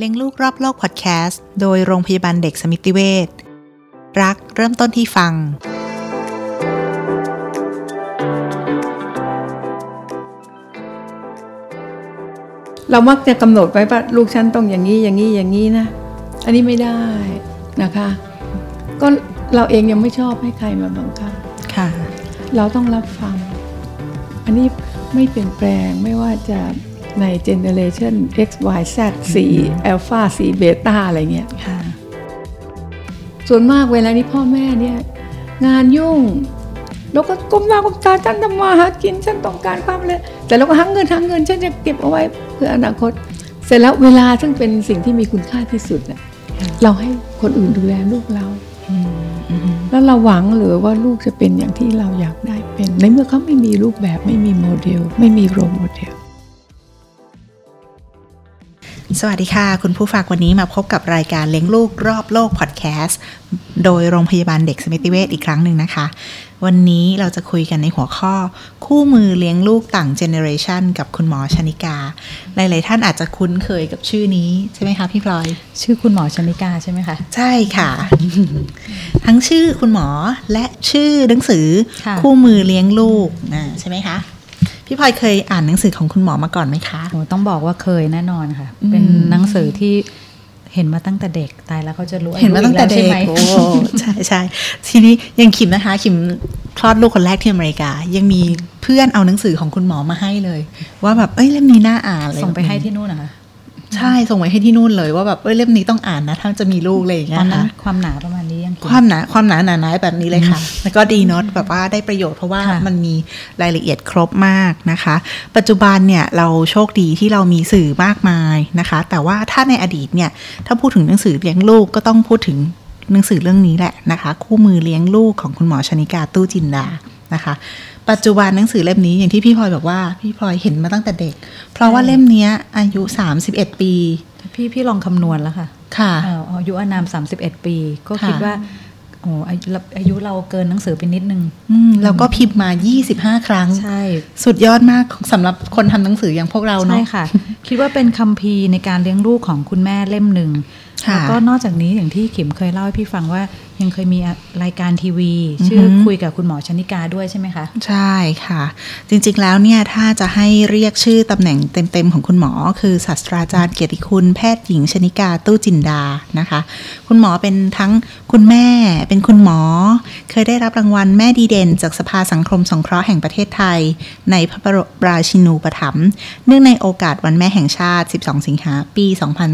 เลี้ยงลูกรอบโลกพอดแคสต์โดยโรงพยาบาลเด็กสมิติเวชรักเริ่มต้นที่ฟัง เรามักจะกำหนดไว้ว่าลูกฉันต้องอย่างนี้อย่างนี้อย่างนี้นะ อันนี้ไม่ได้นะคะ ก็เราเองยังไม่ชอบให้ใครมาบังคับค่ะ เราต้องรับฟัง อันนี้ไม่เปลี่ยนแปลงไม่ว่าจะ ในเจเนเรชัน X Y Z 4 Alpha 4 Beta อะไรเงี้ยค่ะส่วนมากเวลานี้พ่อแม่เนี่ยงานยุ่งแล้วก็ก้มหน้าก้มตาฉันทำมาหากินฉันต้องการความเลยแต่เราก็หาเงินหาเงินฉันจะเก็บเอาไว้เพื่ออนาคต เสร็จแล้วเวลาซึ่งเป็นสิ่งที่มีคุณค่าที่สุดน่ะเราให้คนอื่นดูแลลูกเราแล้วเราหวังหรือว่าลูกจะเป็นอย่างที่เราอยากได้เป็น ในเมื่อเขาไม่มีรูปแบบไม่มีโมเดล ไม่มีโรโมเดล สวัสดีค่ะ คุณผู้ฟังวันนี้มาพบกับรายการเลี้ยงลูกรอบโลกพอดแคสต์โดยโรงพยาบาลเด็กสมิติเวชอีกครั้งหนึ่งนะคะ วันนี้เราจะคุยกันในหัวข้อ คู่มือเลี้ยงลูกต่างเจเนอเรชันกับคุณหมอชนิกา หลาย ๆ ท่านอาจจะคุ้นเคยกับชื่อนี้ ใช่ไหมคะพี่พลอย ชื่อคุณหมอชนิกาใช่ไหมคะ ใช่ค่ะ ทั้งชื่อคุณหมอและชื่อหนังสือค่ะคู่มือเลี้ยงลูกนะใช่ไหมคะ พี่พลอยเคยอ่านหนังสือของคุณหมอมาก่อนไหมคะโอ้ต้องบอกว่าเคยแน่นอนค่ะอืมเป็นหนังสือที่เห็นมาตั้งแต่เด็กตายแล้วเขาจะรู้เห็นมาตั้งแต่เด็กอายุอีแล้วโอ้ใช่ไหมใช่ใช่ทีนี้ยังขิมนะคะ ขิมคลอดลูกคนแรกที่อเมริกา ยังมีเพื่อนเอาหนังสือของคุณหมอมาให้เลย ว่าแบบเอ้ยเล่มนี้น่าอ่านเลยส่งไปให้ที่นู่นนะคะใช่ส่งไปให้ที่นู่นเลยว่าแบบเอ้ยเล่มนี้ต้องอ่านนะถ้าจะมีลูกอะไรอย่างเงี้ตอยนนั้นค่ะความหนาประมาณนี้ยัง ความหนาความหนาหนาหนาแบบนี้เลยค่ะ แล้วก็ดีเนอะแบบว่าได้ประโยชน์เพราะว่าค่ะมันมีรายละเอียดครบมากนะคะ ปัจจุบันเนี่ยเราโชคดีที่เรามีสื่อมากมายนะคะ แต่ว่าถ้าในอดีตเนี่ยถ้าพูดถึงหนังสือเลี้ยงลูกก็ต้องพูดถึงหนังสือเรื่องนี้แหละนะคะ คู่มือเลี้ยงลูกของคุณหมอชนิกาตู้จินดานะคะ ปัจจุบันหนังสือเล่มนี้อย่างที่พี่พลอยบอกว่าพี่พลอยเห็นมาตั้งแต่เด็ก เพราะว่าเล่มเนี้ยอายุ 31 ปี พี่พี่ลองคำนวณแล้วค่ะ ค่ะเอ่ออายุอานาม 31 ปี ก็ค่ะคิดว่าโอ้อายุอายุเราเกินหนังสือไปนิดนึงอืมแล้วก็พิมพ์มา 25 ครั้ง ใช่ สุดยอดมากสำหรับคนทำหนังสืออย่างพวกเราใช่เนาะค่ะ คิดว่าเป็นคัมภีร์ในการเลี้ยงลูกของคุณแม่เล่มหนึ่งค่ะ แล้วก็นอกจากนี้อย่างที่ขิมเคยเล่าให้พี่ฟังว่ายังเคยมีรายการทีวีอือหือชื่อคุยกับคุณหมอชนิกาด้วยใช่ไหมคะ ใช่ค่ะ จริงๆแล้วเนี่ยถ้าจะให้เรียกชื่อตำแหน่งเต็มๆของคุณหมอ คือศาสตราจารย์เกียรติคุณแพทย์หญิงชนิกาตู้จินดานะคะ คุณหมอเป็นทั้งคุณแม่เป็นคุณหมอ เคยได้รับรางวัลแม่ดีเด่น จากสภาสังคมสงเคราะห์แห่งประเทศไทย ในพระบรมราชินูปถัมภ์เนื่องในโอกาสวันแม่แห่งชาติ 12 สิงหาปี2550น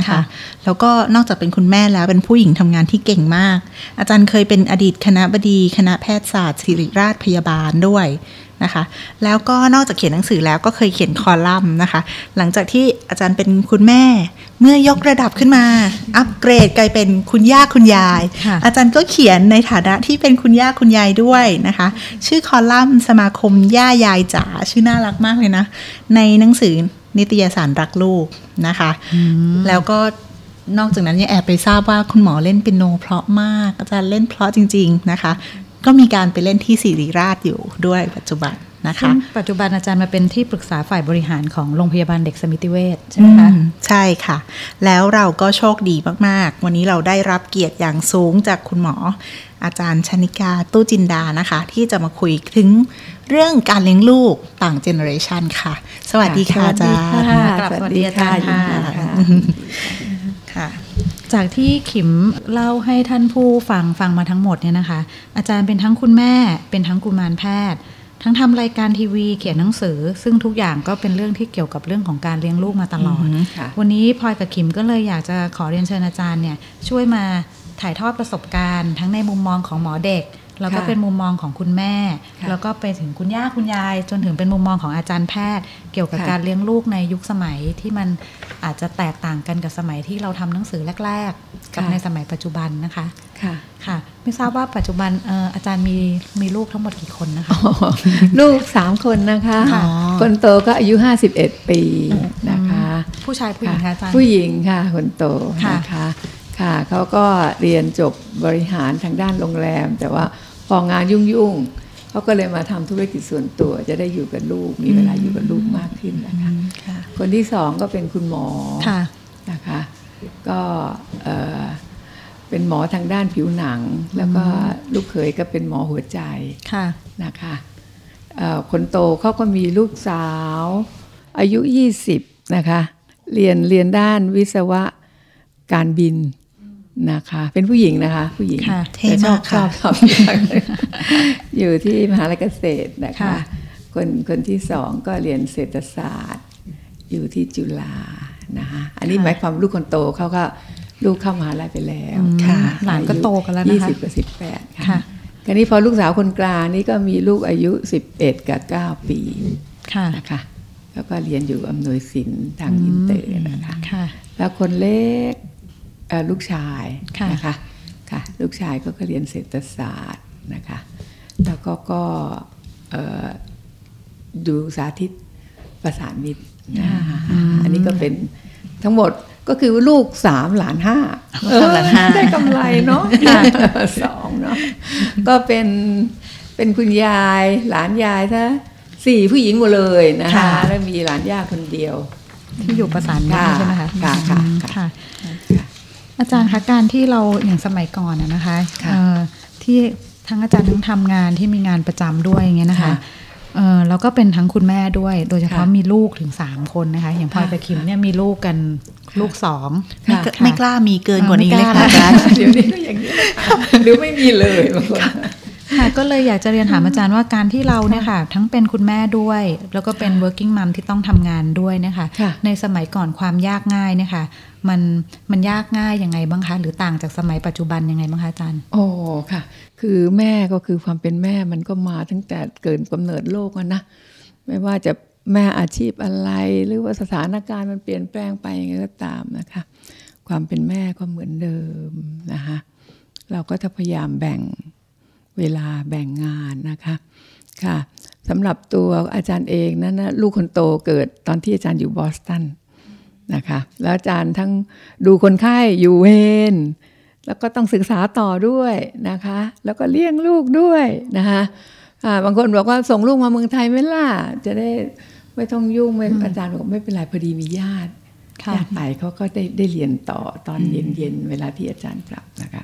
ะคะค่ะแล้วก็นอกจากเป็นคุณแม่แล้วเป็นผู้หญิงทำงานที่เก่งมาก อาจารย์เคยเป็นอดีตคณะบดี คณะแพทยศาสตร์ศิริราชพยาบาลด้วยนะคะ แล้วก็นอกจากเขียนหนังสือแล้วก็เคยเขียนคอลัมน์นะคะ หลังจากที่อาจารย์เป็นคุณแม่ เมื่อยกระดับขึ้นมา อัปเกรดกลายเป็นคุณย่าคุณยายค่ะอาจารย์ก็เขียนในฐานะที่เป็นคุณย่าคุณยายด้วยนะคะ ชื่อคอลัมน์สมาคมย่ายายจ๋าชื่อน่ารักมากเลยนะ ในหนังสือ นิตยสารรักลูกนะคะ แล้วก็นอกจากนั้นยังแอบไปทราบว่าคุณหมอเล่นเปียโนเพราะมากอาจารย์เล่นเพราะจริง ๆนะคะ ก็มีการไปเล่นที่ศิริราชอยู่ด้วยปัจจุบันนะคะซึ่งปัจจุบันอาจารย์มาเป็นที่ปรึกษาฝ่ายบริหารของโรงพยาบาลเด็กสมิติเวชใช่ไหมคะอืมใช่ค่ะ แล้วเราก็โชคดีมากๆ วันนี้เราได้รับเกียรติอย่างสูงจากคุณหมอ อาจารย์ชนิกาตู้จินดานะคะ ที่จะมาคุยถึง เรื่องการเลี้ยงลูกต่างเจเนอเรชันค่ะ สวัสดีค่ะอาจารย์กราบสวัสดีอาจารย์ค่ะค่ะ จากที่ขิมเล่าให้ท่านผู้ฟังฟังมาทั้งหมดเนี่ยนะคะ อาจารย์เป็นทั้งคุณแม่เป็นทั้งกุมารแพทย์ ทั้งทำรายการทีวีเขียนหนังสือ ซึ่งทุกอย่างก็เป็นเรื่องที่เกี่ยวกับเรื่องของการเลี้ยงลูกมาตลอดอือหือค่ะวันนี้พลอยกับขิมก็เลยอยากจะขอเรียนเชิญอาจารย์เนี่ยช่วยมาถ่ายทอดประสบการณ์ ทั้งในมุมมองของหมอเด็ก แล้วก็ค่ะเป็นมุมมองของคุณแม่ค่ะแล้วก็ไปถึงคุณย่าคุณยาย จนถึงเป็นมุมมองของอาจารย์แพทย์ เกี่ยวกับค่ะการเลี้ยงลูกในยุคสมัยที่มันอาจจะแตกต่างกันกับสมัยที่เราทำหนังสือแรก ๆ กับในสมัยปัจจุบันนะคะค่ะค่ะ ไม่ทราบว่าปัจจุบันเอ่ออาจารย์มีมีลูกทั้งหมดกี่คนนะคะลูกสามคนนะคะค่ะคนโตก็อายุ51ปีนะคะ ผู้ชายผู้หญิงคะอาจารย์ผู้หญิงค่ะคนโตค่ะนะคะค่ะเขาก็เรียนจบบริหารทางด้านโรงแรม แต่ว่า พองานยุ่งๆเขาก็เลยมาทำธุรกิจส่วนตัว จะได้อยู่กับลูก มีเวลาอยู่กับลูกมากขึ้นนะคะค่ะคนที่สองก็เป็นคุณหมอค่ะนะคะก็เอ่อเป็นหมอทางด้านผิวหนัง แล้วก็ลูกเขยก็เป็นหมอหัวใจค่ะนะคะเอ่อคนโตเขาก็มีลูกสาว อายุ 20 นะคะ เรียนเรียนด้านวิศวะการบิน นะคะ เป็นผู้หญิงนะคะ ผู้หญิงค่ะเท่แต่ชอบมากชค่ะอบชอบอยู่ที่มหาลัยเกษตรนะคะค่ะคนคนที่สองก็เรียนเศรษฐศาสตร์ อยู่ที่จุฬานะคะอันนี้หมายความลูกคนโตเขาก็ลูกเข้ามหาลัยไปแล้วค่ะหลานก็โตกันแล้วนะคะยี่สิบกับสิบแปดค่ะค่ะคราวนี้พอลูกสาวคนกลางนี่ก็มีลูกอายุ11กับ9ปีค่ะนะคะแล้วก็เรียนอยู่อำนวยศิลป์ทางอินเตอร์นะคะค่ะแล้วคนเล็กเอ่อ ลูกชายค่ะนะคะค่ะลูกชายก็ก็เรียนเศรษฐศาสตร์นะคะแล้วก็ก็เอ่อดูสาธิตประสานมิตรนะคะอันนี้ก็เป็นทั้งหมดก็คือลูกสามหลานห้าสามหลานห้าได้กำไรเนาะสองเนาะก็เป็นเป็นคุณยายหลานยายถ้าสี่ผู้หญิงหมดเลยนะคะค่ะแล้วมีหลานย่าคนเดียว ที่อยู่ประสานมิตรค่ะใช่ไหมคะค่ะค่ะ อืมค่ะค่ะอาจารย์คะการที่เราอย่างสมัยก่อนอะนะคะค่ะเอ่อที่ทั้งอาจารย์ทั้งทำงานที่มีงานประจำด้วยอย่างเงี้ยนะคะค่ะเออแล้วก็เป็นทั้งคุณแม่ด้วย โดยเฉพาะค่ะมีลูกถึงสามคนนะคะ อย่างพลอยค่ะกับคิมเนี่ยมีลูกกันลูกสองไม่กล้าไม่กล้ามีเกินกว่านี้เลยไม่ค่ะกล้าอาจารย์เดี๋ยวนี้ก็อย่างนี้นะคะหรือไม่มีเลยบางคน ค่ะก็เลยอยากจะเรียนถามอาจารย์ว่าการที่เราเนี่ยค่ะ ทั้งเป็นคุณแม่ด้วย แล้วก็เป็น working mom ที่ต้องทำงานด้วยนะคะค่ะในสมัยก่อนความยากง่ายเนี่ยค่ะมันมันยากง่ายยังไงบ้างคะ หรือต่างจากสมัยปัจจุบันยังไงบ้างคะอาจารย์โอ้ค่ะ คือแม่ก็คือความเป็นแม่มันก็มาตั้งแต่เกิดกำเนิดโลกอะนะไม่ว่าจะแม่อาชีพอะไร หรือว่าสถานการณ์มันเปลี่ยนแปลงไปยังไงก็ตามนะคะ ความเป็นแม่ก็เหมือนเดิมนะคะเราก็จะพยายามแบ่ง เวลาแบ่งงานนะคะค่ะสำหรับตัวอาจารย์เองนั้นนะลูกคนโตเกิดตอนที่อาจารย์อยู่บอสตันนะคะแล้วอาจารย์ทั้งดูคนไข้อยู่เวรแล้วก็ต้องศึกษาต่อด้วยนะคะ แล้วก็เลี้ยงลูกด้วยนะคะอ่าบางคนบอกว่าส่งลูกมาเมืองไทยไหมล่ะ จะได้ไม่ต้องยุ่งไม่อาจารย์บอกไม่เป็นไรพอดีมีญาติค่ะญาติไปเขาก็ได้ได้เรียนต่อตอนเย็นๆเวลาที่อาจารย์กลับนะคะ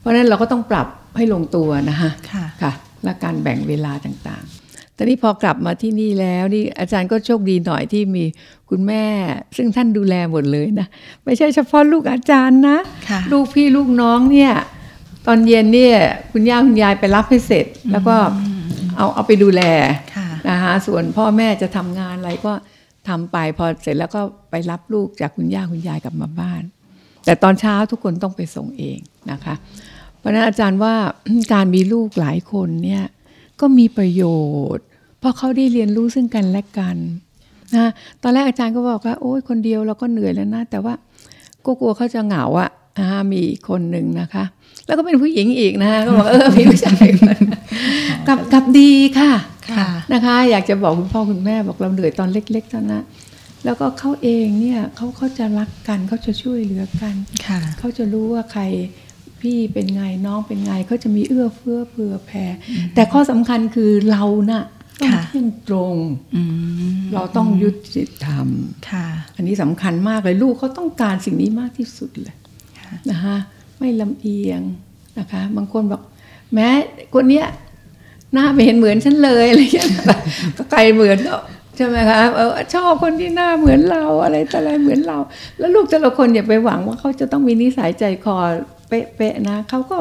เพราะฉะนั้นเราก็ต้องปรับให้ลงตัวนะคะค่ะค่ะและการแบ่งเวลาต่างๆ แต่นี้พอกลับมาที่นี่แล้วนี่อาจารย์ก็โชคดีหน่อยที่มีคุณแม่ ซึ่งท่านดูแลหมดเลยนะ ไม่ใช่เฉพาะลูกอาจารย์นะค่ะลูกพี่ลูกน้องเนี่ยตอนเย็นเนี่ยคุณย่าคุณยายไปรับให้เสร็จ แล้วก็เอาเอาไปดูแลค่ะนะคะส่วนพ่อแม่จะทำงานอะไรก็ทำไปพอเสร็จแล้วก็ไปรับลูกจากคุณย่าคุณยายกลับมาบ้าน แต่ตอนเช้าทุกคนต้องไปส่งเองนะคะ เพราะฉะนั้นอาจารย์ว่าการมีลูกหลายคนเนี่ยก็มีประโยชน์ เพราะเขาได้เรียนรู้ซึ่งกันและกันนะตอนแรกอาจารย์ก็บอกว่าโอ้ยคนเดียวเราก็เหนื่อยแล้วนะ แต่ว่าก็กลัวเขาจะเหงาอะอ่ามีอีกคนหนึ่งนะคะ แล้วก็เป็นผู้หญิงอีกนะคะก็บอกเออมีผู้ชายคนกลับกลับดีค่ะค่ะนะคะ อยากจะบอกคุณพ่อคุณแม่บอกเราเหนื่อยตอนเล็กๆเท่านั้น แล้วก็เขาเองเนี่ยเขาเขาจะรักกันเขาจะช่วยเหลือกันค่ะเขาจะรู้ว่าใครพี่เป็นไงน้องเป็นไงเขาจะมีเอื้อเฟื้อเผื่อแผ่ แต่ข้อสำคัญคือเราน่ะต้องค่ะเที่ยงตรงอืมเราต้องยุติธรรมค่ะอันนี้สำคัญมากเลยลูกเขาต้องการสิ่งนี้มากที่สุดเลยค่ะนะคะไม่ลำเอียงนะคะ บางคนบอกแม้คนเนี้ยหน้าไม่เห็นเหมือนฉันเลยอะไรอย่างเงี้ยก็ใครเหมือนก็ใช่ไหมคะเออชอบคนที่หน้าเหมือนเราอะไรแต่อะไรเหมือนเรา แล้วลูกแต่ละคนอย่าไปหวังว่าเขาจะต้องมีนิสัยใจคอเป๊ะๆนะเขาก็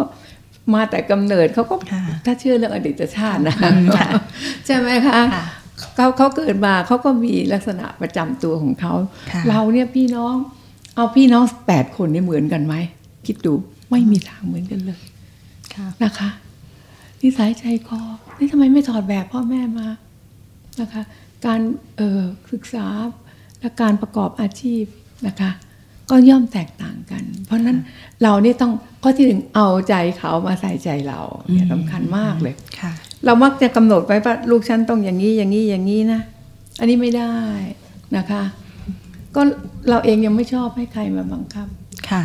มาแต่กำเนิดเขาก็ค่ะถ้าเชื่อเรื่องอดีตชาตินะอืมค่ะใช่ไหมคะค่ะเขาเขาเกิดมาเขาก็มีลักษณะประจำตัวของเขาค่ะเราเนี่ยพี่น้อง เอาพี่น้องแปดคนนี่เหมือนกันไหมคิดดูไม่มีทางเหมือนกันเลยค่ะนะคะนิสัยใจคอนี่ทำไมไม่ถอดแบบพ่อแม่มานะคะ การเอ่อศึกษาและการประกอบอาชีพนะคะก็ย่อมแตกต่างกัน เพราะฉะนั้นเรานี่ต้องข้อที่หนึ่งเอาใจเขามาใส่ใจเราเนี่ยสำคัญมากเลยค่ะเรามักจะกำหนดไว้ว่าลูกฉันต้องอย่างนี้อย่างนี้อย่างนี้นะ อันนี้ไม่ได้นะคะ ก็เราเองยังไม่ชอบให้ใครมาบังคับค่ะ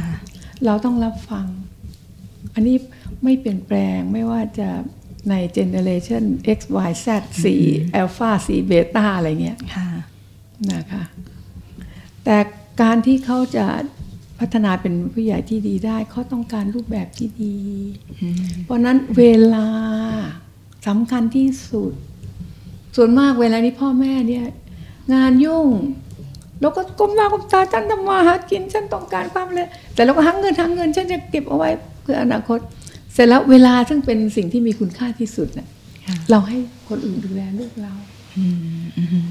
เราต้องรับฟัง อันนี้ไม่เปลี่ยนแปลงไม่ว่าจะ ในเจเนเรชัน X Y Z 4 Alpha 4 Beta อะไรเงี้ยค่ะนะคะแต่การที่เขาจะพัฒนาเป็นผู้ใหญ่ที่ดีได้เขาต้องการรูปแบบที่ดี เพราะนั้นเวลาสำคัญที่สุด ส่วนมากเวลานี้พ่อแม่เนี่ยงานยุ่งแล้วก็ก้มหน้าก้มตาฉันทำมาหากินฉันต้องการความเลยแต่เราก็หักเงินหักเงินฉันจะเก็บเอาไว้เพื่ออนาคต เสร็จแล้วเวลาซึ่งเป็นสิ่งที่มีคุณค่าที่สุดเน่ะค่ะเราให้คนอื่นดูแลลูกเรา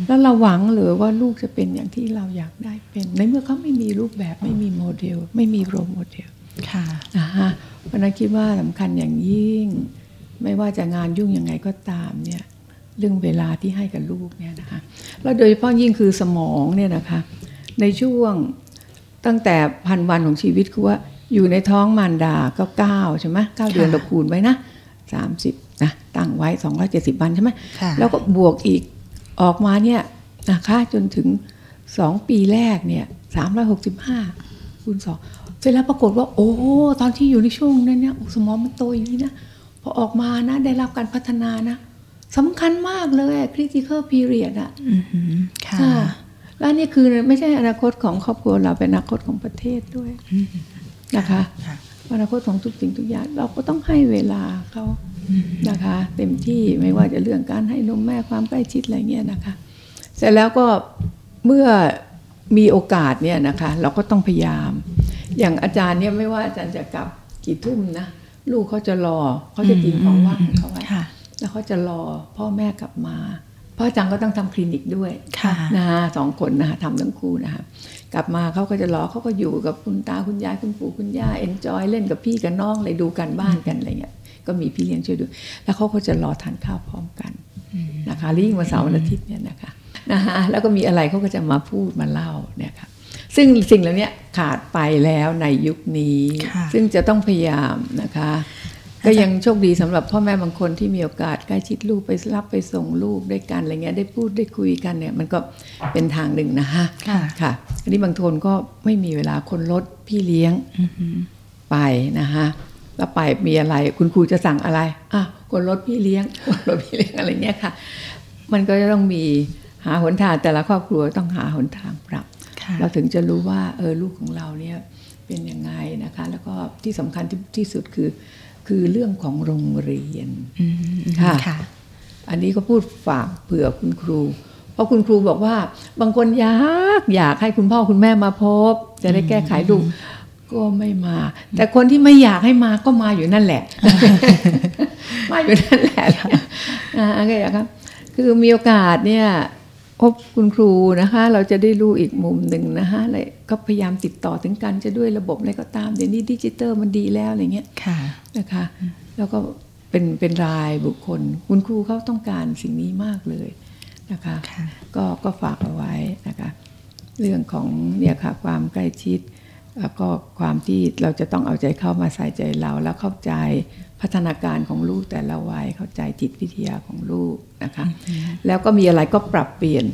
แล้วเราหวังหรือว่าลูกจะเป็นอย่างที่เราอยากได้เป็น ในเมื่อเขาไม่มีรูปแบบไม่มีโมเดล ไม่มี role model ค่ะนะฮะเพราะฉะนั้นคิดว่าสำคัญอย่างยิ่ง ไม่ว่าจะงานยุ่งยังไงก็ตามเนี่ยเรื่องเวลาที่ให้กับลูกเนี่ยนะคะแล้วโดยเฉพาะยิ่งคือสมองเนี่ยนะคะ ในช่วงตั้งแต่พันวันของชีวิตคือว่า อยู่ในท้องมารดาก็เก้าใช่ไหมเก้าเดือนเราคูณไว้นะสามสิบนะตั้งไว้สองร้อยเจ็ดสิบวันใช่ไหมค่ะแล้วก็บวกอีกออกมาเนี่ยนะคะจนถึงสองปีแรกเนี่ยสามร้อยหกสิบห้าคูณสองเสร็จแล้วปรากฏว่า โอ้ตอนที่อยู่ในช่วงนั้นเนี่ยสมองมันโตอย่างนี้นะพอออกมานะได้รับการพัฒนานะสำคัญมากเลย critical period อะอือหือค่ะค่ะแล้วนี่คือไม่ใช่อนาคตของครอบครัวเราเป็นอนาคตของประเทศด้วย นะคะค่ะอนาคตของทุกสิ่งทุกอย่างเราก็ต้องให้เวลาเขานะคะ เต็มที่ไม่ว่าจะเรื่องการให้นมแม่ความใกล้ชิดอะไรเงี้ยนะคะ เสร็จแล้วก็เมื่อมีโอกาสเนี่ยนะคะ เราก็ต้องพยายาม อย่างอาจารย์เนี่ยไม่ว่าอาจารย์จะกลับกี่ทุ่มนะลูกเขาจะรอเขาจะกินของว่างของเขาไว้ค่ะแล้วเขาจะรอพ่อแม่กลับมาเพราะอาจารย์ก็ต้องทำคลินิกด้วยค่ะนะฮะสองคนนะฮะทำทั้งคู่นะฮะ กลับมาเขาก็จะรอเขาก็อยู่กับคุณตาคุณยายคุณปู่คุณย่าเอนจอยเล่นกับพี่กับน้องเลยดูกันบ้านกันอะไรเงี้ยก็มีพี่เลี้ยงช่วยดู แล้วเขาก็จะรอทานข้าวพร้อมกันนะคะแล้วยิ่งวันเสาร์วันอาทิตย์เนี่ยนะคะนะฮะแล้วก็มีอะไรเขาก็จะมาพูดมาเล่าเนี่ยค่ะซึ่งสิ่งเหล่านี้ขาดไปแล้วในยุคนี้ค่ะซึ่งจะต้องพยายามนะคะ ก็ยังโชคดีสำหรับพ่อแม่บางคนที่มีโอกาสใกล้ชิดลูกไปรับไปส่งลูกด้วยกันอะไรเงี้ยได้พูดได้คุยกันเนี่ยมันก็เป็นทางหนึ่งนะฮะค่ะค่ะอันนี้บางคนก็ไม่มีเวลาคนรถพี่เลี้ยงไปนะฮะแล้วไปมีอะไรคุณครูจะสั่งอะไรอะคนรถพี่เลี้ยงคนรถพี่เลี้ยงอะไรเงี้ยค่ะ มันก็จะต้องมีหาหนทางแต่ละครอบครัวต้องหาหนทางปรับค่ะเราถึงจะรู้ว่าเออลูกของเราเนี่ยเป็นยังไงนะคะ แล้วก็ที่สำคัญที่ที่สุดคือ คือเรื่องของโรงเรียนอืมค่ะค่ะ อันนี้ก็พูดฝากเผื่อคุณครู เพราะคุณครูบอกว่า บางคนอยากอยากให้คุณพ่อคุณแม่มาพบ จะได้แก้ไขลูกก็ไม่มา แต่คนที่ไม่อยากให้มาก็มาอยู่นั่นแหละ มาอยู่นั่นแหละอ่าก็อย่างครับ คือมีโอกาสเนี่ย พบคุณครูนะคะ เราจะได้รู้อีกมุมหนึ่งนะคะเลยก็พยายามติดต่อถึงกันจะด้วยระบบอะไรก็ตามเดี๋ยวนี้ดิจิตอลมันดีแล้วอะไรเงี้ยค่ะนะคะ แล้วก็เป็นเป็นรายบุคคล คุณครูเขาต้องการสิ่งนี้มากเลยนะคะค่ะก็ก็ฝากเอาไว้นะคะเรื่องของเนี่ยค่ะความใกล้ชิด แล้วก็ความที่เราจะต้องเอาใจเข้ามาใส่ใจเราแล้วเข้าใจ พัฒนาการของลูกแต่ละวัยเข้าใจจิตวิทยาของลูกนะคะ แล้วก็มีอะไรก็ปรับเปลี่ยน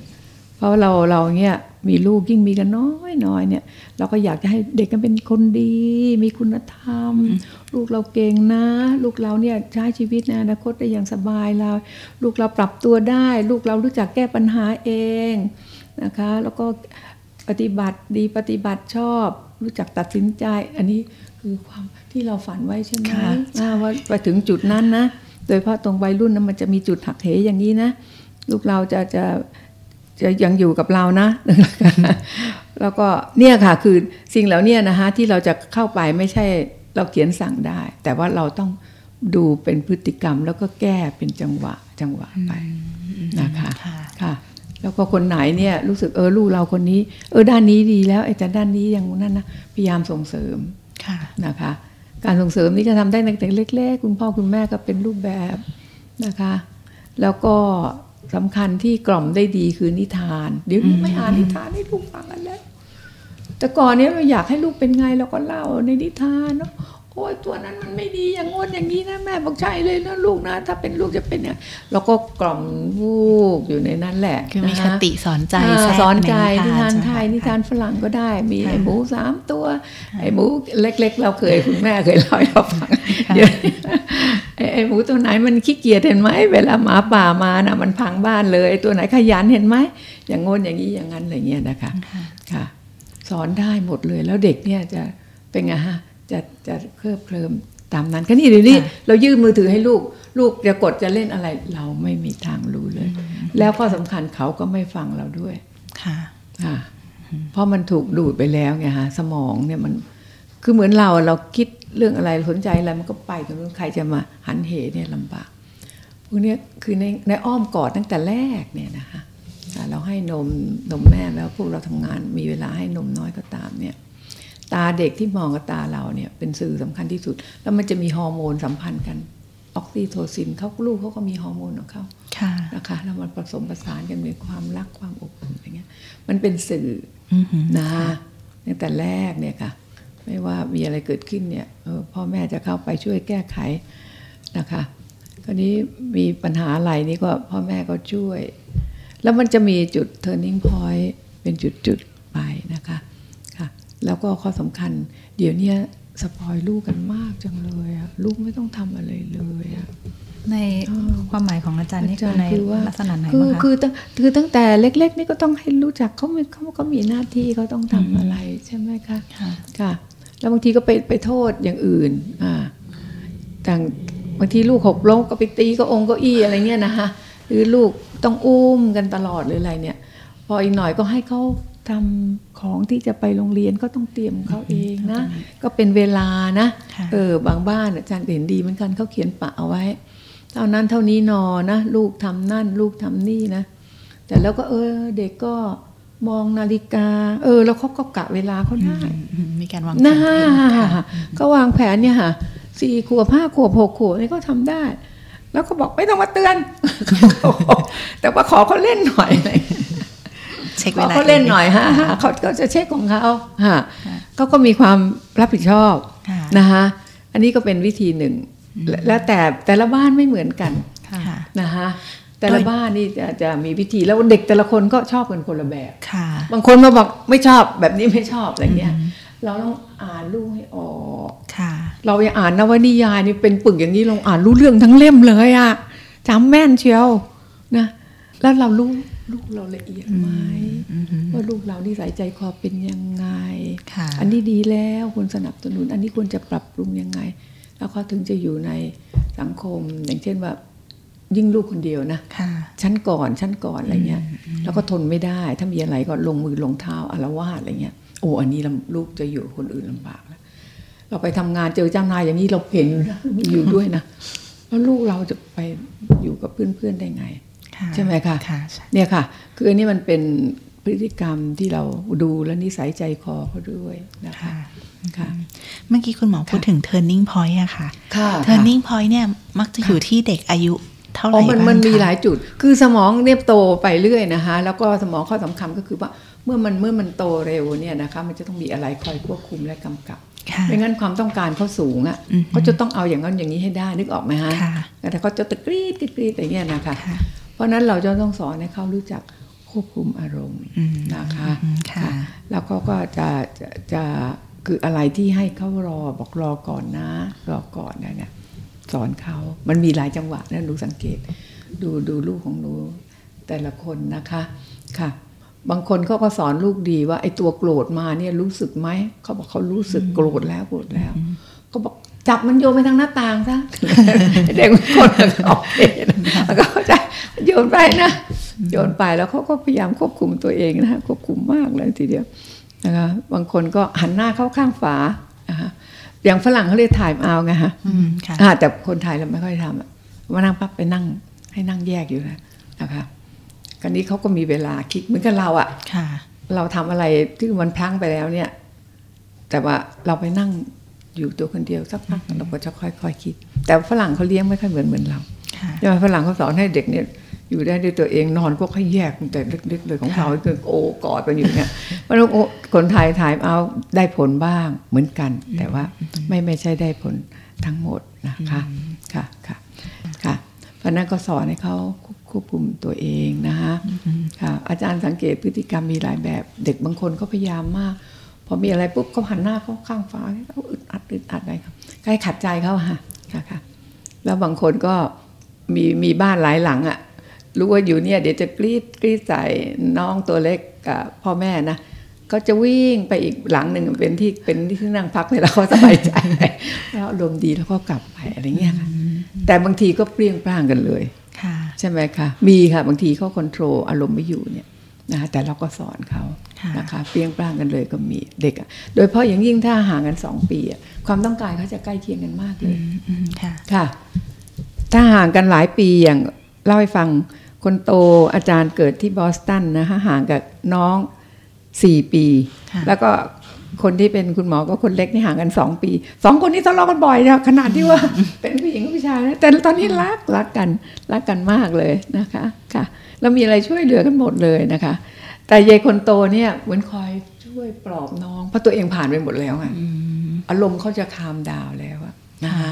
เพราะเราเราเนี่ยมีลูกยิ่งมีกันน้อยน้อยเนี่ย เราก็อยากจะให้เด็กกันเป็นคนดี มีคุณธรรม ลูกเราเก่งนะ ลูกเราเนี่ยใช้ชีวิตในอนาคตได้อย่างสบายเรา ลูกเราปรับตัวได้ ลูกเรารู้จักแก้ปัญหาเองนะคะ แล้วก็ปฏิบัติดีปฏิบัติชอบ รู้จักตัดสินใจ อันนี้คือความ ที่เราฝันไว้ใช่ไหมค่ะอ่าว่าไปถึงจุดนั้นนะ โดยเฉพาะตรงวัยรุ่นนะมันจะมีจุดหักเหอย่างนี้นะ ลูกเราจะจะจะยังอยู่กับเรานะ แล้วก็เนี่ยค่ะคือสิ่งเหล่านี้นะคะที่เราจะเข้าไปไม่ใช่เราเขียนสั่งได้ แต่ว่าเราต้องดูเป็นพฤติกรรมแล้วก็แก้เป็นจังหวะจังหวะไปนะคะค่ะค่ะแล้วก็คนไหนเนี่ยรู้สึกเออลูกเราคนนี้ เออด้านนี้ดีแล้วไอ้แต่ด้านนี้อย่างนั้นนะพยายามส่งเสริมค่ะนะคะ การส่งเสริมนี่จะทำได้ตั้งแต่เล็ก ๆ คุณพ่อคุณแม่ก็เป็นรูปแบบนะคะ แล้วก็สำคัญที่กล่อมได้ดีคือนิทาน เดี๋ยวนี้ไม่อ่านนิทานให้ลูกฟังกันแล้ว แต่ก่อนเนี้ยเราอยากให้ลูกเป็นไงเราก็เล่าในนิทานเนาะ โอ้ยตัวนั้นมันไม่ดีอย่างงนอย่างนี้นะแม่บอกใช่เลยนะลูกนะ ถ้าเป็นลูกจะเป็นอย่างเราก็กล่อมลูกอยู่ในนั้นแหละคือมีนะคคะติสอนใจอ่าแทรกสอนใจในนิทานไทยใช่หมนิทานฝรั่งก็ได้ มีค่ะไอ้หมูสามตัว ไอ้หมูเล็ก ๆ เราเคยคุณแม่เคยเล่าให้เราฟังเดี๋ยวนี้ไอ้ไอ้หมูตัวไหนมันขี้เกียจเห็นไหมเวลาหมาป่ามานะมันพังบ้านเลย ตัวไหนขยันเห็นไหมอย่างงนอย่างนี้อย่างนั้นอะไรเงี้ยนะคะค่ะ สอนได้หมดเลยแล้วเด็กเนี่ยจะเป็นไงฮะ จะจะเคลิบเคลิมตามนั้นก็นี่เดี๋ยวนี้เรายื่นมือถือให้ลูก ลูกจะกดจะเล่นอะไร เราไม่มีทางรู้เลย แล้วข้อสำคัญเขาก็ไม่ฟังเราด้วยค่ะค่ะเพราะมันถูกดูดไปแล้วไงฮะสมองเนี่ยมันคือเหมือนเราเราคิดเรื่องอะไรสนใจอะไรมันก็ไปตรงนู้นใครจะมาหันเหเนี่ยลำบากพวกเนี้ยคือในในอ้อมกอดตั้งแต่แรกเนี่ยนะคะอ่าเราให้นมนมแม่แล้วพวกเราทำงานมีเวลาให้นมน้อยก็ตามเนี่ย ตาเด็กที่มองกับตาเราเนี่ยเป็นสื่อสำคัญที่สุด แล้วมันจะมีฮอร์โมนสัมพันธ์กัน ออกซิโทซินเขาลูกเขาก็มีฮอร์โมนของเขาค่ะนะคะแล้วมันผสมผสานกันมีความรักความอบอุ่นอะไรเงี้ย มันเป็นสื่ออือหือนะตั้งแต่แรกเนี่ยค่ะ ไม่ว่ามีอะไรเกิดขึ้นเนี่ยเออพ่อแม่จะเข้าไปช่วยแก้ไขนะคะคราวนี้มีปัญหาอะไรนี่ก็พ่อแม่ก็ช่วย แล้วมันจะมีจุด turning point เป็นจุดๆไปนะคะค่ะ แล้วก็ข้อสำคัญ เดี๋ยวเนี้ยสปอยลูกกันมากจังเลยอะลูกไม่ต้องทำอะไรเลยอะในความหมายของอาจารย์นี่คือในคือว่าลักษณะไหนคือบ้างคะคือตั้งคือตั้งแต่เล็ก ๆ นี่ก็ต้องให้รู้จักเขามีเขาก็มีหน้าที่เขาต้องทำอะไรใช่ไหมคะค่ะค่ะ แล้วบางทีก็ไปไปโทษอย่างอื่นอ่าต่างบางทีลูกหกล้มก็ไปตีก็องค์เก็อี้อะไรเงี้ยนะคะหรือลูกต้องอุ้มกันตลอดหรืออะไรเนี่ย พออีกหน่อยก็ให้เขา ทำของที่จะไปโรงเรียนก็ต้องเตรียมเขาเองนะ ก็เป็นเวลานะค่ะเออบางบ้านอาจารย์เห็นดีเหมือนกันเขาเขียนปะเอาไว้ เท่านั้นเท่านี้นอนะ ลูกทำนั่น ลูกทำนี่นะ แต่แล้วก็เออเด็กก็มองนาฬิกา เออ แล้วเขาก็กะเวลาเขาได้อืมมีการวางแผนะนค่ะก็วางแผนเนี่ยค่ะสี่ขวบห้าขวบหกขวบนี่ก็ทำได้ แล้วก็บอกไม่ต้องมาเตือน แต่ว่าขอเขาเล่นหน่อยอะไรอย่าง เงี้ยเช็คขเวอลาเขาเล่นหน่อยฮะฮะเขาก็จะเช็คของเขาฮะเขาก็มีความรับผิดชอบค่ะนะคะอันนี้ก็เป็นวิธีหนึ่งและแล้วแต่แต่ละบ้านไม่เหมือนกันค่ะนะคะแต่ละบ้านนี่จะจะมีวิธีแล้วเด็กแต่ละคนก็ชอบกันคนละแบบค่ะบางคนมาบอกไม่ชอบแบบนี้ไม่ชอบอะไรเงี้ยเราต้องอ่านลูกให้ออกค่ะเรายังอ่านนวนิยายนี่เป็นปึกอย่างนี้เราอ่านรู้เรื่องทั้งเล่มเลยอะจำแม่นเชียวนะ แล้วเรารู้ ลูกเราละเอียดไหมว่าลูกเรานิสัยใจคอเป็นยังไงค่ะอันนี้ดีแล้วควรสนับสนุน อันนี้ควรจะปรับปรุงยังไง แล้วเขาถึงจะอยู่ในสังคม อย่างเช่นว่ายิ่งลูกคนเดียวนะค่ะชั้นก่อนชั้นก่อนอะไรเงี้ย แล้วก็ทนไม่ได้ถ้ามีอะไรก็ลงมือลงเท้าอารวาสอะไรเงี้ยโอ้อันนี้ลำลูกจะอยู่กับคนอื่นลำบากแล้วเราไปทำงานเจอเจ้านายอย่างนี้เราเห็นนะอยู่ด้วยนะแล้วลูกเราจะไปอยู่กับเพื่อนๆได้ไงค่ะ ใช่ไหมคะค่ะใช่เนี่ยค่ะ คืออันนี้มันเป็นพฤติกรรมที่เราดูและนิสัยใจคอเขาด้วยนะคะค่ะค่ะเมื่อกี้คุณหมอพูดถึง turning point อะค่ะค่ะ turning point เนี่ยมักจะอยู่ที่เด็กอายุเท่าไหอ๋ร่อมันบ้างมันมีคะหลายจุด คือสมองเนี่ยโตไปเรื่อยนะคะแล้วก็สมองข้อสำคัญก็คือว่าเมื่อมันเมื่อมันโตเร็วเนี่ยนะคะมันจะต้องมีอะไรคอยควบคุมและกำกับค่ะไม่งั้นความต้องการเขาสูงอะอือฮึเขาจะต้องเอาอย่างนั้นอย่างนี้ให้ได้นึกออกไหมฮะค่ะแต่เขาจะตะกรีดกรีดกรีดอย่างเงี้ยนะคะค่ะเพ ราะฉะนั้นเราจะต้องสอนให้เขารู้จักควบคุมอารมณ์อืมนะคะอืมค่ะแล้วเขาก็จะจะจะคืออะไรที่ให้เขารอบอกรอก่อนนะ รอก่อนนะเนี่ยสอนเขา มันมีหลายจังหวะนะหนูสังเกต ดูดูลูกของหนูแต่ละคนนะคะค่ะ บางคนเขาก็สอนลูกดีว่าไอ้ตัวโกรธมาเนี่ยรู้สึกไหมเขาบอกเขารู้สึกโกรธแล้วโกรธแล้วก็บอก จับมันโยนไปทางหน้าต่างซะเด็กบางคนก็โอเคนะแล้วก็เข้าใจโยนไปนะโยนไปแล้วเขาก็พยายามควบคุมตัวเองนะฮะควบคุมมากเลยทีเดียวนะคะบางคนก็หันหน้าเข้าข้างฝานะคะอย่างฝรั่งเขาเรียกถ่ายเอาไงฮะอืมค่ะอ่าแต่คนไทยเราไม่ค่อยทำอะมานั่งปั๊บไปนั่งให้นั่งแยกอยู่นะนะคะกันนี้เขาก็มีเวลาคิดเหมือนกับเราอะค่ะเราทำอะไรที่มันพลั้งไปแล้วเนี่ย แต่ว่าเราไปนั่ง อยู่ตัวคนเดียวสักพักเราก็จะค่อยๆคิด แต่ฝรั่งเขาเลี้ยงไม่ค่อยเหมือนเหมือนเราค่ะใช่ไหมฝรั่งเขาสอนให้เด็กเนี่ยอยู่ได้ด้วยตัวเองนอนก็ค่อยแยกตั้งแต่เล็กๆเลยของเราคือโอ้กอดกันอยู่เนี่ยเพราะฉะนั้นโอ้คนไทยถ่ายเอาได้ผลบ้างเหมือนกัน แต่ว่าไม่ไม่ใช่ได้ผลทั้งหมดนะคะค่ะค่ะค่ะเพราะฉะนั้นก็สอนให้เขาควบคุมตัวเองนะคะค่ะอาจารย์สังเกตพฤติกรรมมีหลายแบบ เด็กบางคนก็พยายามมาก พอมีอะไรปุ๊บเขาหันหน้าเขาข้างฟ้าเขาอึดอัดอึดอัดอะไรครับใกล้ขัดใจเขาอะค่ะค่ะค่ะแล้วบางคนก็มีมีบ้านหลายหลังอะ่ะรู้ว่าอยู่เนี่ยเดี๋ยวจะกรีดกรีดใส่น้องตัวเล็กกับพ่อแม่นะก็จะวิ่งไปอีกหลังหนึ่งเป็นที่เป็นที่นั่งพักให้เราเขาสบายใจ แล้วอารมณ์ดีแล้วก็กลับไปอะไรเงี้ยค่ะแต่บางทีก็เปรี้ยงปร้างกันเลยค่ะใช่ไหมคะมีค่ะบางทีเขาควบคุมอารมณ์ไม่อยู่เนี่ย นะคะแต่เราก็สอนเขาค่ะนะคะเปรี้ยงปร้างกันเลยก็มีเด็กอะโดยเฉพาะอย่างยิ่งถ้าห่างกันสองปีอะความต้องการเขาจะใกล้เคียงกันมากเลยอืมค่ะค่ะ ถ้าห่างกันหลายปีอย่างเล่าให้ฟังคนโตอาจารย์เกิดที่บอสตันนะคะห่างกับน้องสี่ปีค่ะแล้วก็คนที่เป็นคุณหมอก็คนเล็กนี่ห่างกันสองปีสองคนนี้ทะเลาะกันบ่อยนะขนาดที่ว่าเป็นผู้หญิงกับผู้ชายนะแต่ตอนนี้รักรักกันรักกันมากเลยนะคะค่ะ แล้วมีอะไรช่วยเหลือกันหมดเลยนะคะ แต่ยายคนโตเนี่ยเหมือนคอยช่วยปลอบน้องเพราะตัวเองผ่านไปหมดแล้วไงอารมณ์เขาจะคามดาวแล้วอะนะคะ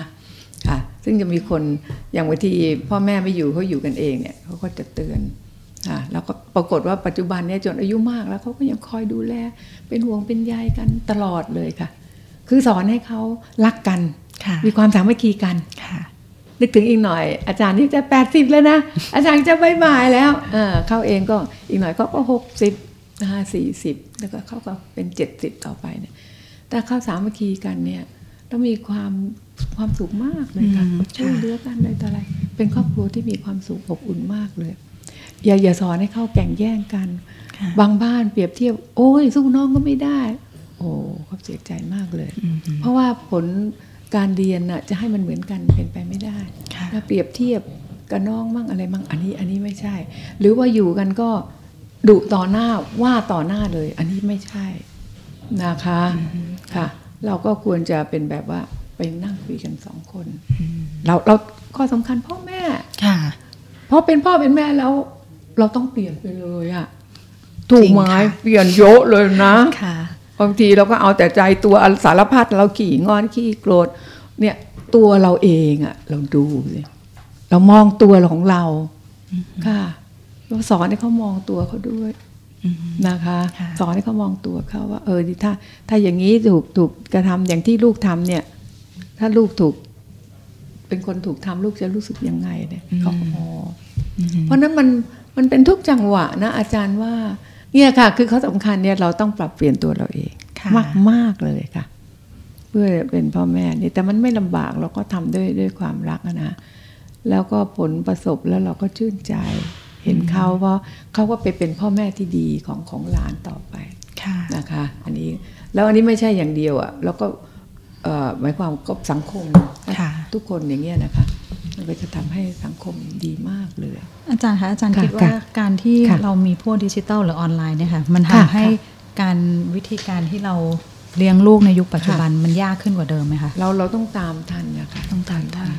ค่ะซึ่งจะมีคนอย่างบางทีพ่อแม่ไม่อยู่เขาอยู่กันเองเนี่ยเขาก็จะเตือนค่ะแล้วก็ปรากฏว่าปัจจุบันเนี่ยจนอายุมากแล้วเขาก็ยังคอยดูแล เป็นห่วงเป็นใยกันตลอดเลยค่ะ คือสอนให้เขารักกันค่ะมีความสามัคคีกันค่ะ นึกถึงอีกหน่อย อาจารย์นี่จะแปดสิบแล้วนะ อาจารย์จะบายบายแล้วเออเข้าเองก็อีกหน่อยเขาก็หกสิบนะคะสี่สิบแล้วก็เขาก็เป็นเจ็ดสิบต่อไปเนี่ยแต่เข้าสามัคคีกันเนี่ยต้องมีความความสุขมากเลยค่ะอืมช่วยค่ะเหลือกันอะไรต่ออะไร เป็นครอบครัวที่มีความสุขอบอุ่นมากเลย อย่าอย่าสอนให้เข้าแก่งแย่งกันค่ะบางบ้านเปรียบเทียบ โอ้ยสู้น้องก็ไม่ได้ โอ้เขาเสียใจมากเลยอืมเพราะว่าผล การเรียนน่ะจะให้มันเหมือนกันเป็นไปไม่ได้ค่ะถ้าเปรียบเทียบกับน้องมั่งอะไรมั่งอันนี้อันนี้ไม่ใช่ หรือว่าอยู่กันก็ดุต่อหน้าว่าต่อหน้าเลย อันนี้ไม่ใช่นะคะค่ะ เราก็ควรจะเป็นแบบว่าไปนั่งคุยกันสองคน เราเราข้อสำคัญพ่อแม่ค่ะ เพราะเป็นพ่อเป็นแม่แล้ว เราต้องเปลี่ยนไปเลยอะถูกไหมจริงค่ะเปลี่ยนเยอะเลยนะค่ะ บางทีเราก็เอาแต่ใจตัวสารพัดเราขี่งอนขี้โกรธเนี่ยตัวเราเองอะเราดูสิเรามองตัวเราของเราค่ะเราสอนให้เขามองตัวเขาด้วยอืมนะคะค่ะสอนให้เขามองตัวเขาว่า เออดิถ้า ถ้าอย่างนี้ถูกถูกกระทำอย่างที่ลูกทำเนี่ย ถ้าลูกถูก เป็นคนถูกทำลูกจะรู้สึกยังไงเนี่ยเขาก็อ๋ออืมเพราะฉะนั้นมันมันเป็นทุกจังหวะนะอาจารย์ว่า เนี่ยค่ะ คือเขาสำคัญเนี่ยเราต้องปรับเปลี่ยนตัวเราเองค่ะมากมากเลยค่ะ เพื่อเป็นพ่อแม่นี่แต่มันไม่ลำบากเราก็ทำด้วยด้วยความรักอะนะแล้วก็ผลประสบแล้วเราก็ชื่นใจ เห็นเขาว่าเขาก็ไปเป็นพ่อแม่ที่ดีของของหลานต่อไปค่ะนะคะ อันนี้แล้วอันนี้ไม่ใช่อย่างเดียวอะ่ะแล้วก็เอ่อหมายความก็สังคมค่ะทุกคนอย่างเงี้ยนะคะ มันก็จะทำให้สังคมดีมากเลย อาจารย์คะอาจารย์ค่ะคิดว่าค่ะการที่ค่ะเรามีพวกดิจิตอลหรือออนไลน์เนี่ยค่ะมันค่ะทำให้ค่ะการวิธีการที่เราเลี้ยงลูกในยุคปัจจุบันมันยากขึ้นกว่าเดิมไหมคะเราเราต้องตามทันนะคะต้องตามทัน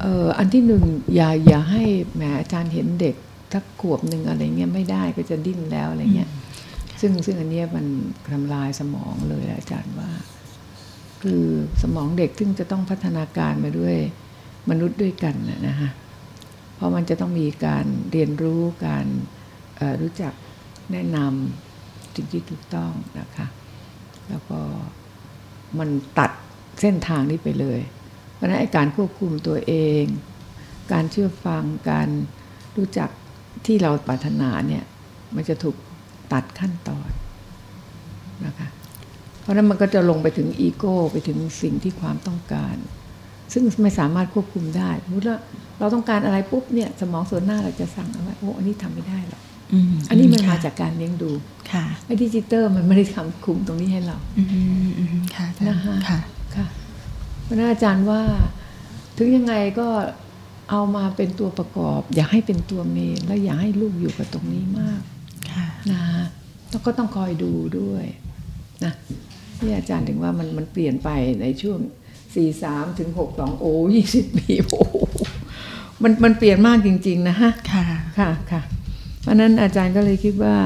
เอ่ออันที่หนึ่งอย่าอย่าให้แหมอาจารย์เห็นเด็กทักขวบหนึ่งอะไรเงี้ยไม่ได้ก็จะดิ้นแล้วอะไรเงี้ยซึ่งซึ่งอันเนี้ยมันทำลายสมองเลยอาจารย์ว่า คือสมองเด็กซึ่งจะต้องพัฒนาการมาด้วยมนุษย์ด้วยกันนะนะฮะ เพราะมันจะต้องมีการเรียนรู้การรู้จักแนะนำสิ่งที่ถูกต้องนะคะ แล้วก็มันตัดเส้นทางนี้ไปเลย เพราะฉะนั้นการควบคุมตัวเอง การเชื่อฟังการรู้จักที่เราปรารถนาเนี่ยมันจะถูกตัดขั้นตอนนะคะ เพราะฉะนั้นมันก็จะลงไปถึงอีโก้ไปถึงสิ่งที่ความต้องการ ซึ่งไม่สามารถควบคุมได้สมมติว่า เราต้องการอะไรปุ๊บเนี่ย สมองส่วนหน้าเราจะสั่งเอาไว้โอ้อันนี้ทำไม่ได้หรอกมอันนี้มันค่ะมาจากการเลี้ยงดูค่ะไอ้ดิจิเตอร์มันไม่ได้ทำคุมตรงนี้ให้เราอืมอืมค่ะอาจารย์นะคะค่ะค่ะเพราะฉะนั้นอาจารย์ว่า ถึงยังไงก็เอามาเป็นตัวประกอบ อย่าให้เป็นตัวเมนแล้วอย่าให้ลูกอยู่กับตรงนี้มากค่ะนะแล้วก็ต้องคอยดูด้วยนะนี่อาจารย์ถึงว่ามันมันเปลี่ยนไปในช่วง43ถึง62โอ้ยี่สิบปีโอ้โห มันมันเปลี่ยนมากจริง ๆ นะฮะค่ะค่ะค่ะเพราะฉะนั้นอาจารย์ก็เลยคิดว่า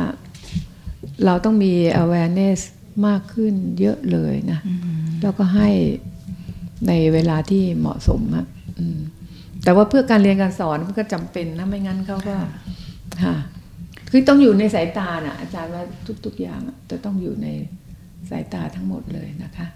เราต้องมี awareness มากขึ้นเยอะเลยนะ แล้วก็ให้ในเวลาที่เหมาะสมอะอืมแต่ว่าเพื่อการเรียนการสอนมันก็จำเป็นนะไม่งั้นเขาก็ค่ะคือต้องอยู่ในสายตาน่ะ อาจารย์ว่าทุก ๆ อย่างอะจะต้องอยู่ในสายตาทั้งหมดเลยนะคะ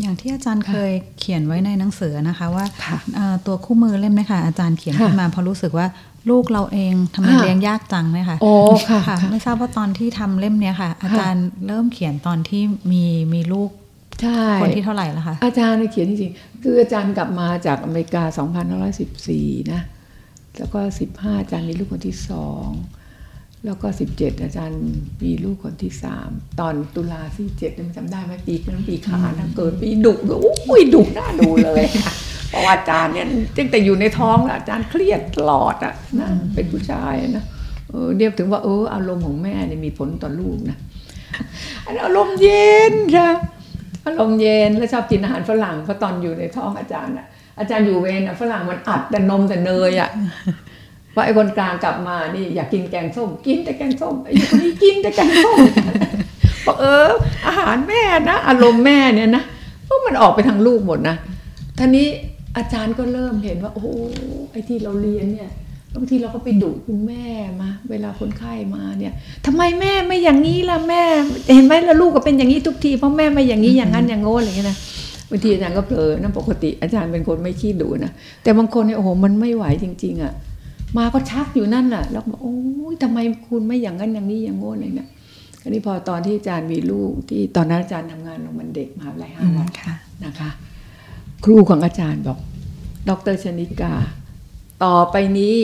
อย่างที่อาจารย์เคยเขียนไว้ในหนังสือนะคะว่าค่ะเอ่อตัวคู่มือเล่มเนี้ค่ะอาจารย์เขียนค่ะขึ้นมาเพราะรู้สึกว่าลูกเราเองทำไมค่ะเลี้ยงยากจังไหมคะโอ้ค่ะค่ะไม่ทราบว่าตอนที่ทำเล่มเนี้ยค่ะ อาจารย์เริ่มเขียนตอนที่มีมีลูกใช่คนที่เท่าไหร่แล้วคะอาจารย์เนี่ยเขียนจริงๆคืออาจารย์กลับมาจากอเมริกา 2514 นะ แล้วก็ 15 อาจารย์มีลูกคนที่สอง แล้วก็ 17 อาจารย์มีลูกคนที่สามตอนตุลาที่เจ็ดเนี่ยมันจำได้ไหมปีนั้นปีขานนะเกิดปีดุเลยโอ้ยดุหน้าดูเลยเพราะว่าอาจารย์เนี่ยตั้งแต่อยู่ในท้องแล้วอาจารย์เครียดตลอดอะนะเป็นผู้ชายนะเออเรียกถึงว่าเอออารมณ์ของแม่เนี่ยมีผลต่อลูกนะอันอารมณ์เย็นค่ะอารมณ์เย็นแล้วชอบกินอาหารฝรั่งเพราะตอนอยู่ในท้องอาจารย์อะอาจารย์อยู่เวรอะฝรั่งมันอัดแต่นมแต่เนยอะ พอไอ้คนกลางกลับมานี่อยากกินแกงส้ม กินแต่แกงส้มไอ้คนนี้กินแต่แกงส้มบอกเออ อาหารแม่นะอารมณ์แม่เนี่ยนะเพราะมันออกไปทางลูกหมดนะท่านี้อาจารย์ก็เริ่มเห็นว่า โอ้ไอ้ที่เราเรียนเนี่ยบางทีเราก็ไปดุคุณแม่มาเวลาคนไข้มาเนี่ยทำไมแม่ไม่อย่างนี้ล่ะแม่ เห็นไหมล่ะลูกก็เป็นอย่างนี้ทุกทีเพราะแม่ไม่อย่างนี้อย่างนั้นอย่างโน้นอะไรอย่างเงี้ยนะบางทีอาจารย์ก็เผลอนั่นปกติอาจารย์เป็นคนไม่ขี้ดุนะแต่บางคนเนี่ยโอ้โหมันไม่ไหวจริง ๆอะ มาก็ชักอยู่นั่นแหละแล้วก็บอกโอ้ยทำไมคุณไม่อย่างนั้นอย่างนี้อย่างโน้นอะไรเนี่ยอันนี้พอตอนที่อาจารย์มีลูกที่ตอนนั้นอาจารย์ทำงานโรงพยาบาลเด็กมหาวิทยาลัยห้าวันค่ะนะคะ ครูของอาจารย์บอก ดรชนิกา ต่อไปนี้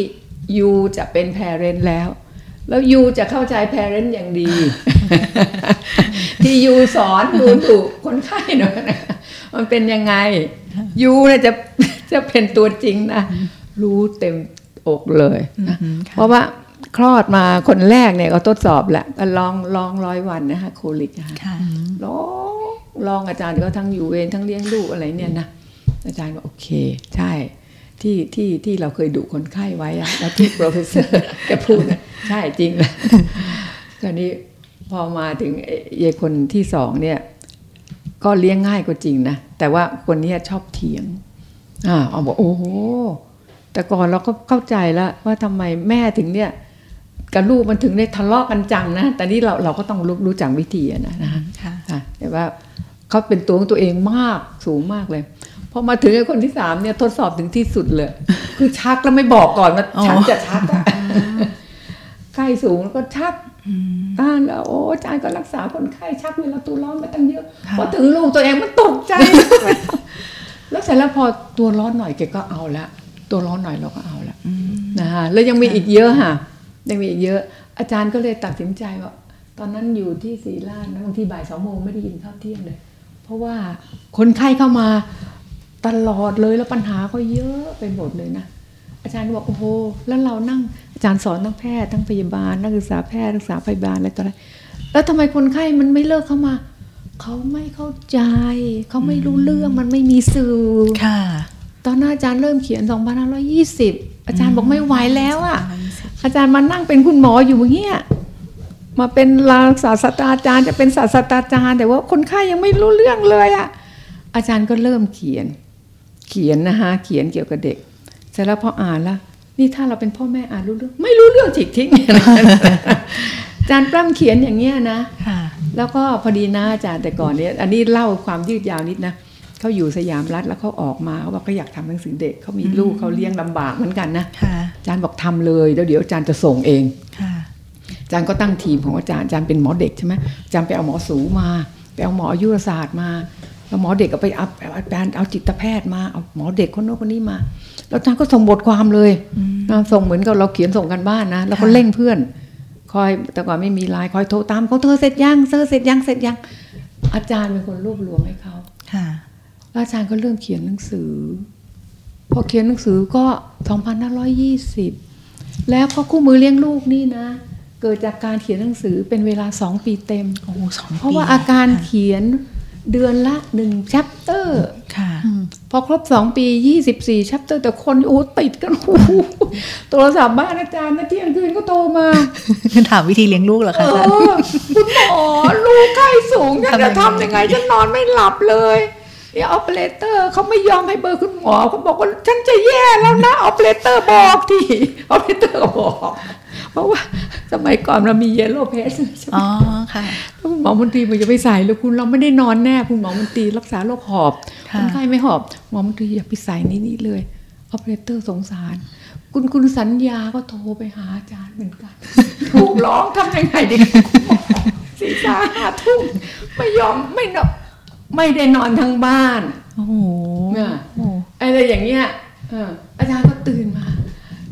ยูจะเป็นแพรเรนแล้ว แล้วยูจะเข้าใจแพรเรนอย่างดี ที่ยูสอนดูถูกคนไข้หน่อยนะมันเป็นยังไงยูเนี่ยจะจะเป็นตัวจริงนะรู้เต็ม อกเลยนะเพราะว่าคลอดมาคนแรกเนี่ยก็ทดสอบแหละก็ลองลองร้อยวันนะคะโคลิกค่ะลองลองอาจารย์ก็ทั้งอยู่เวรทั้งเลี้ยงลูกอะไรเนี่ยนะอาจารย์บอกโอเค ใช่ที่ที่ที่เราเคยดุคนไข้ไว้อะแล้วที่ professor แกพูดใช่จริงเลยคราวนี้พอมาถึงเอ่อเยคนที่สองเนี่ย ก็เลี้ยงง่ายก็จริงนะ แต่ว่าคนนี้ชอบเถียงอ่าเอาบอกโอ้โห แต่ก่อนเราก็เข้าใจแล้วว่าทำไมแม่ถึงเนี่ยกับลูกมันถึงได้ทะเลาะกันจังนะ แต่นี่เราเราก็ต้องรู้รู้จักวิธีอะนะนะคะค่ะอะแต่ว่าเขาเป็นตัวของตัวเองมากสูงมากเลยพอมาถึงไอ้คนที่สามเนี่ยทดสอบถึงที่สุดเลย คือชักแล้วไม่บอกก่อนว่าอ๋อฉันจะชักอะไข้สูงแล้วก็ชักอ่าแล้วโอ้อาจารย์ก็รักษาคนไข้ชักเวลาตัวร้อนมาตั้งเยอะค่ะพอถึงลูกตัวเองมันตกใจ แล้วเสร็จแล้วพอตัวร้อนหน่อยแกก็เอาละ ตัวร้อนหน่อยเราก็เอาละนะคะแล้วยังมีอีกเยอะค่ะ ยังมีอีกเยอะ อาจารย์ก็เลยตัดสินใจว่าตอนนั้นอยู่ที่ศรีราชนะบางทีบ่ายสองโมงไม่ได้ยินข้าวเที่ยงเลย เพราะว่าคนไข้เข้ามาตลอดเลยแล้วปัญหาก็เยอะไปหมดเลยนะอาจารย์ก็บอกโอ้โหแล้วเรานั่งอาจารย์สอนทั้งแพทย์ทั้งพยาบาลนักศึกษาแพทย์นักศึกษาพยาบาลอะไรต่ออะไรแล้วทำไมคนไข้มันไม่เลิกเข้ามาเขาไม่เข้าใจ เขาไม่รู้เรื่องมันไม่มีสื่อค่ะ ตอนนั้นอาจารย์เริ่มเขียน 2520 อาจารย์บอกไม่ไหวแล้วอะ อาจารย์มานั่งเป็นคุณหมออยู่อย่างเงี้ย มาเป็นรางศาสตราจารย์จะเป็นศาสตราจารย์ แต่ว่าคนไข้ยังไม่รู้เรื่องเลยอะ อาจารย์ก็เริ่มเขียน เขียนนะคะเขียนเกี่ยวกับเด็ก เสร็จแล้วพออ่านแล้วนี่ถ้าเราเป็นพ่อแม่อ่านรู้เรื่อง ไม่รู้เรื่องจิกทิ้งอาจารย์ปล้ำเขียนอย่างเงี้ยนะค่ะแล้วก็พอดีนะอาจารย์แต่ก่อนเนี้ยอันนี้เล่าความยืดยาวนิดนะ เขาอยู่สยามรัฐแล้วเขาออกมาเขาบอกเขาอยากทำหนังสือเด็กเขามีลูกเขาเลี้ยงลำบากเหมือนกันนะค่ะอาจารย์บอกทำเลยแล้วเดี๋ยวอาจารย์จะส่งเองค่ะอาจารย์ก็ตั้งทีมของอาจารย์อาจารย์เป็นหมอเด็กใช่ไหมอาจารย์ไปเอาหมอสูมาไปเอาหมออายุรศาสตร์มาแล้วหมอเด็กก็ไปเอาเอาอาจารย์เอาจิตแพทย์มาเอาหมอเด็กคนโน้นคนนี้มา แล้วอาจารย์ก็ส่งบทความเลยนะส่งเหมือนกับเราเขียนส่งกันบ้านนะแล้วก็ค่ะเร่งเพื่อน คอยแต่ก่อนไม่มีไลน์คอยโทรตามเขาเธอเสร็จยังเธอเสร็จยังเสร็จยังอาจารย์เป็นคนรวบรวมให้เขาค่ะแล้ว อาจารย์ก็เริ่มเขียนหนังสือ พอเขียนหนังสือก็ 2520 แล้วก็คู่มือเลี้ยงลูกนี่นะ เกิดจากการเขียนหนังสือเป็นเวลาสองปีเต็มโอ้สองปีเพราะว่าอาการค่ะเขียนเดือนละหนึ่ง chapter ค่ะพอครบสองปียี่สิบสี่ chapter แต่คนโอ้ติดกันโอ้โหโทรศัพท์บ้านอาจารย์นะเที่ยงคืนก็โทรมาถามวิธีเลี้ยงลูกเหรอเอคะอาจารย์อคุณหมอลูกไข้สูงฉันจะทำยังไงฉันนอนไม่หลับเลย เดี๋ยวออปเปอเรเตอร์เขาไม่ยอมให้เบอร์คุณหมอเขาบอกว่าฉันจะแย่แล้วนะออปเปอเรเตอร์บอกทีออปเปอเรเตอร์ก็บอกเพราะว่า สมัยก่อนเรามี Yellow Pages ใช่ไหมอ๋อค่ะแล้วคุณหมอมนตรีบอกอย่าไปใส่เลยคุณเราไม่ได้นอนแน่คุณหมอมนตรีรักษาโรคหอบค่ะคนไข้ไม่หอบหมอมนตรีอย่าไปใส่นี่นี่เลยออปเปอเรเตอร์สงสาร คุณคุณสัญญาก็โทรไปหาอาจารย์เหมือนกันถูกร้องทำยังไงดีคุณหมอสี่สาห้าทุ่มไม่ยอมไม่นอน ไม่ได้นอนทั้งบ้านโอ้โหเนี่ยโอ้อะไรอย่างเงี้ยเอออาจารย์ก็ตื่นมา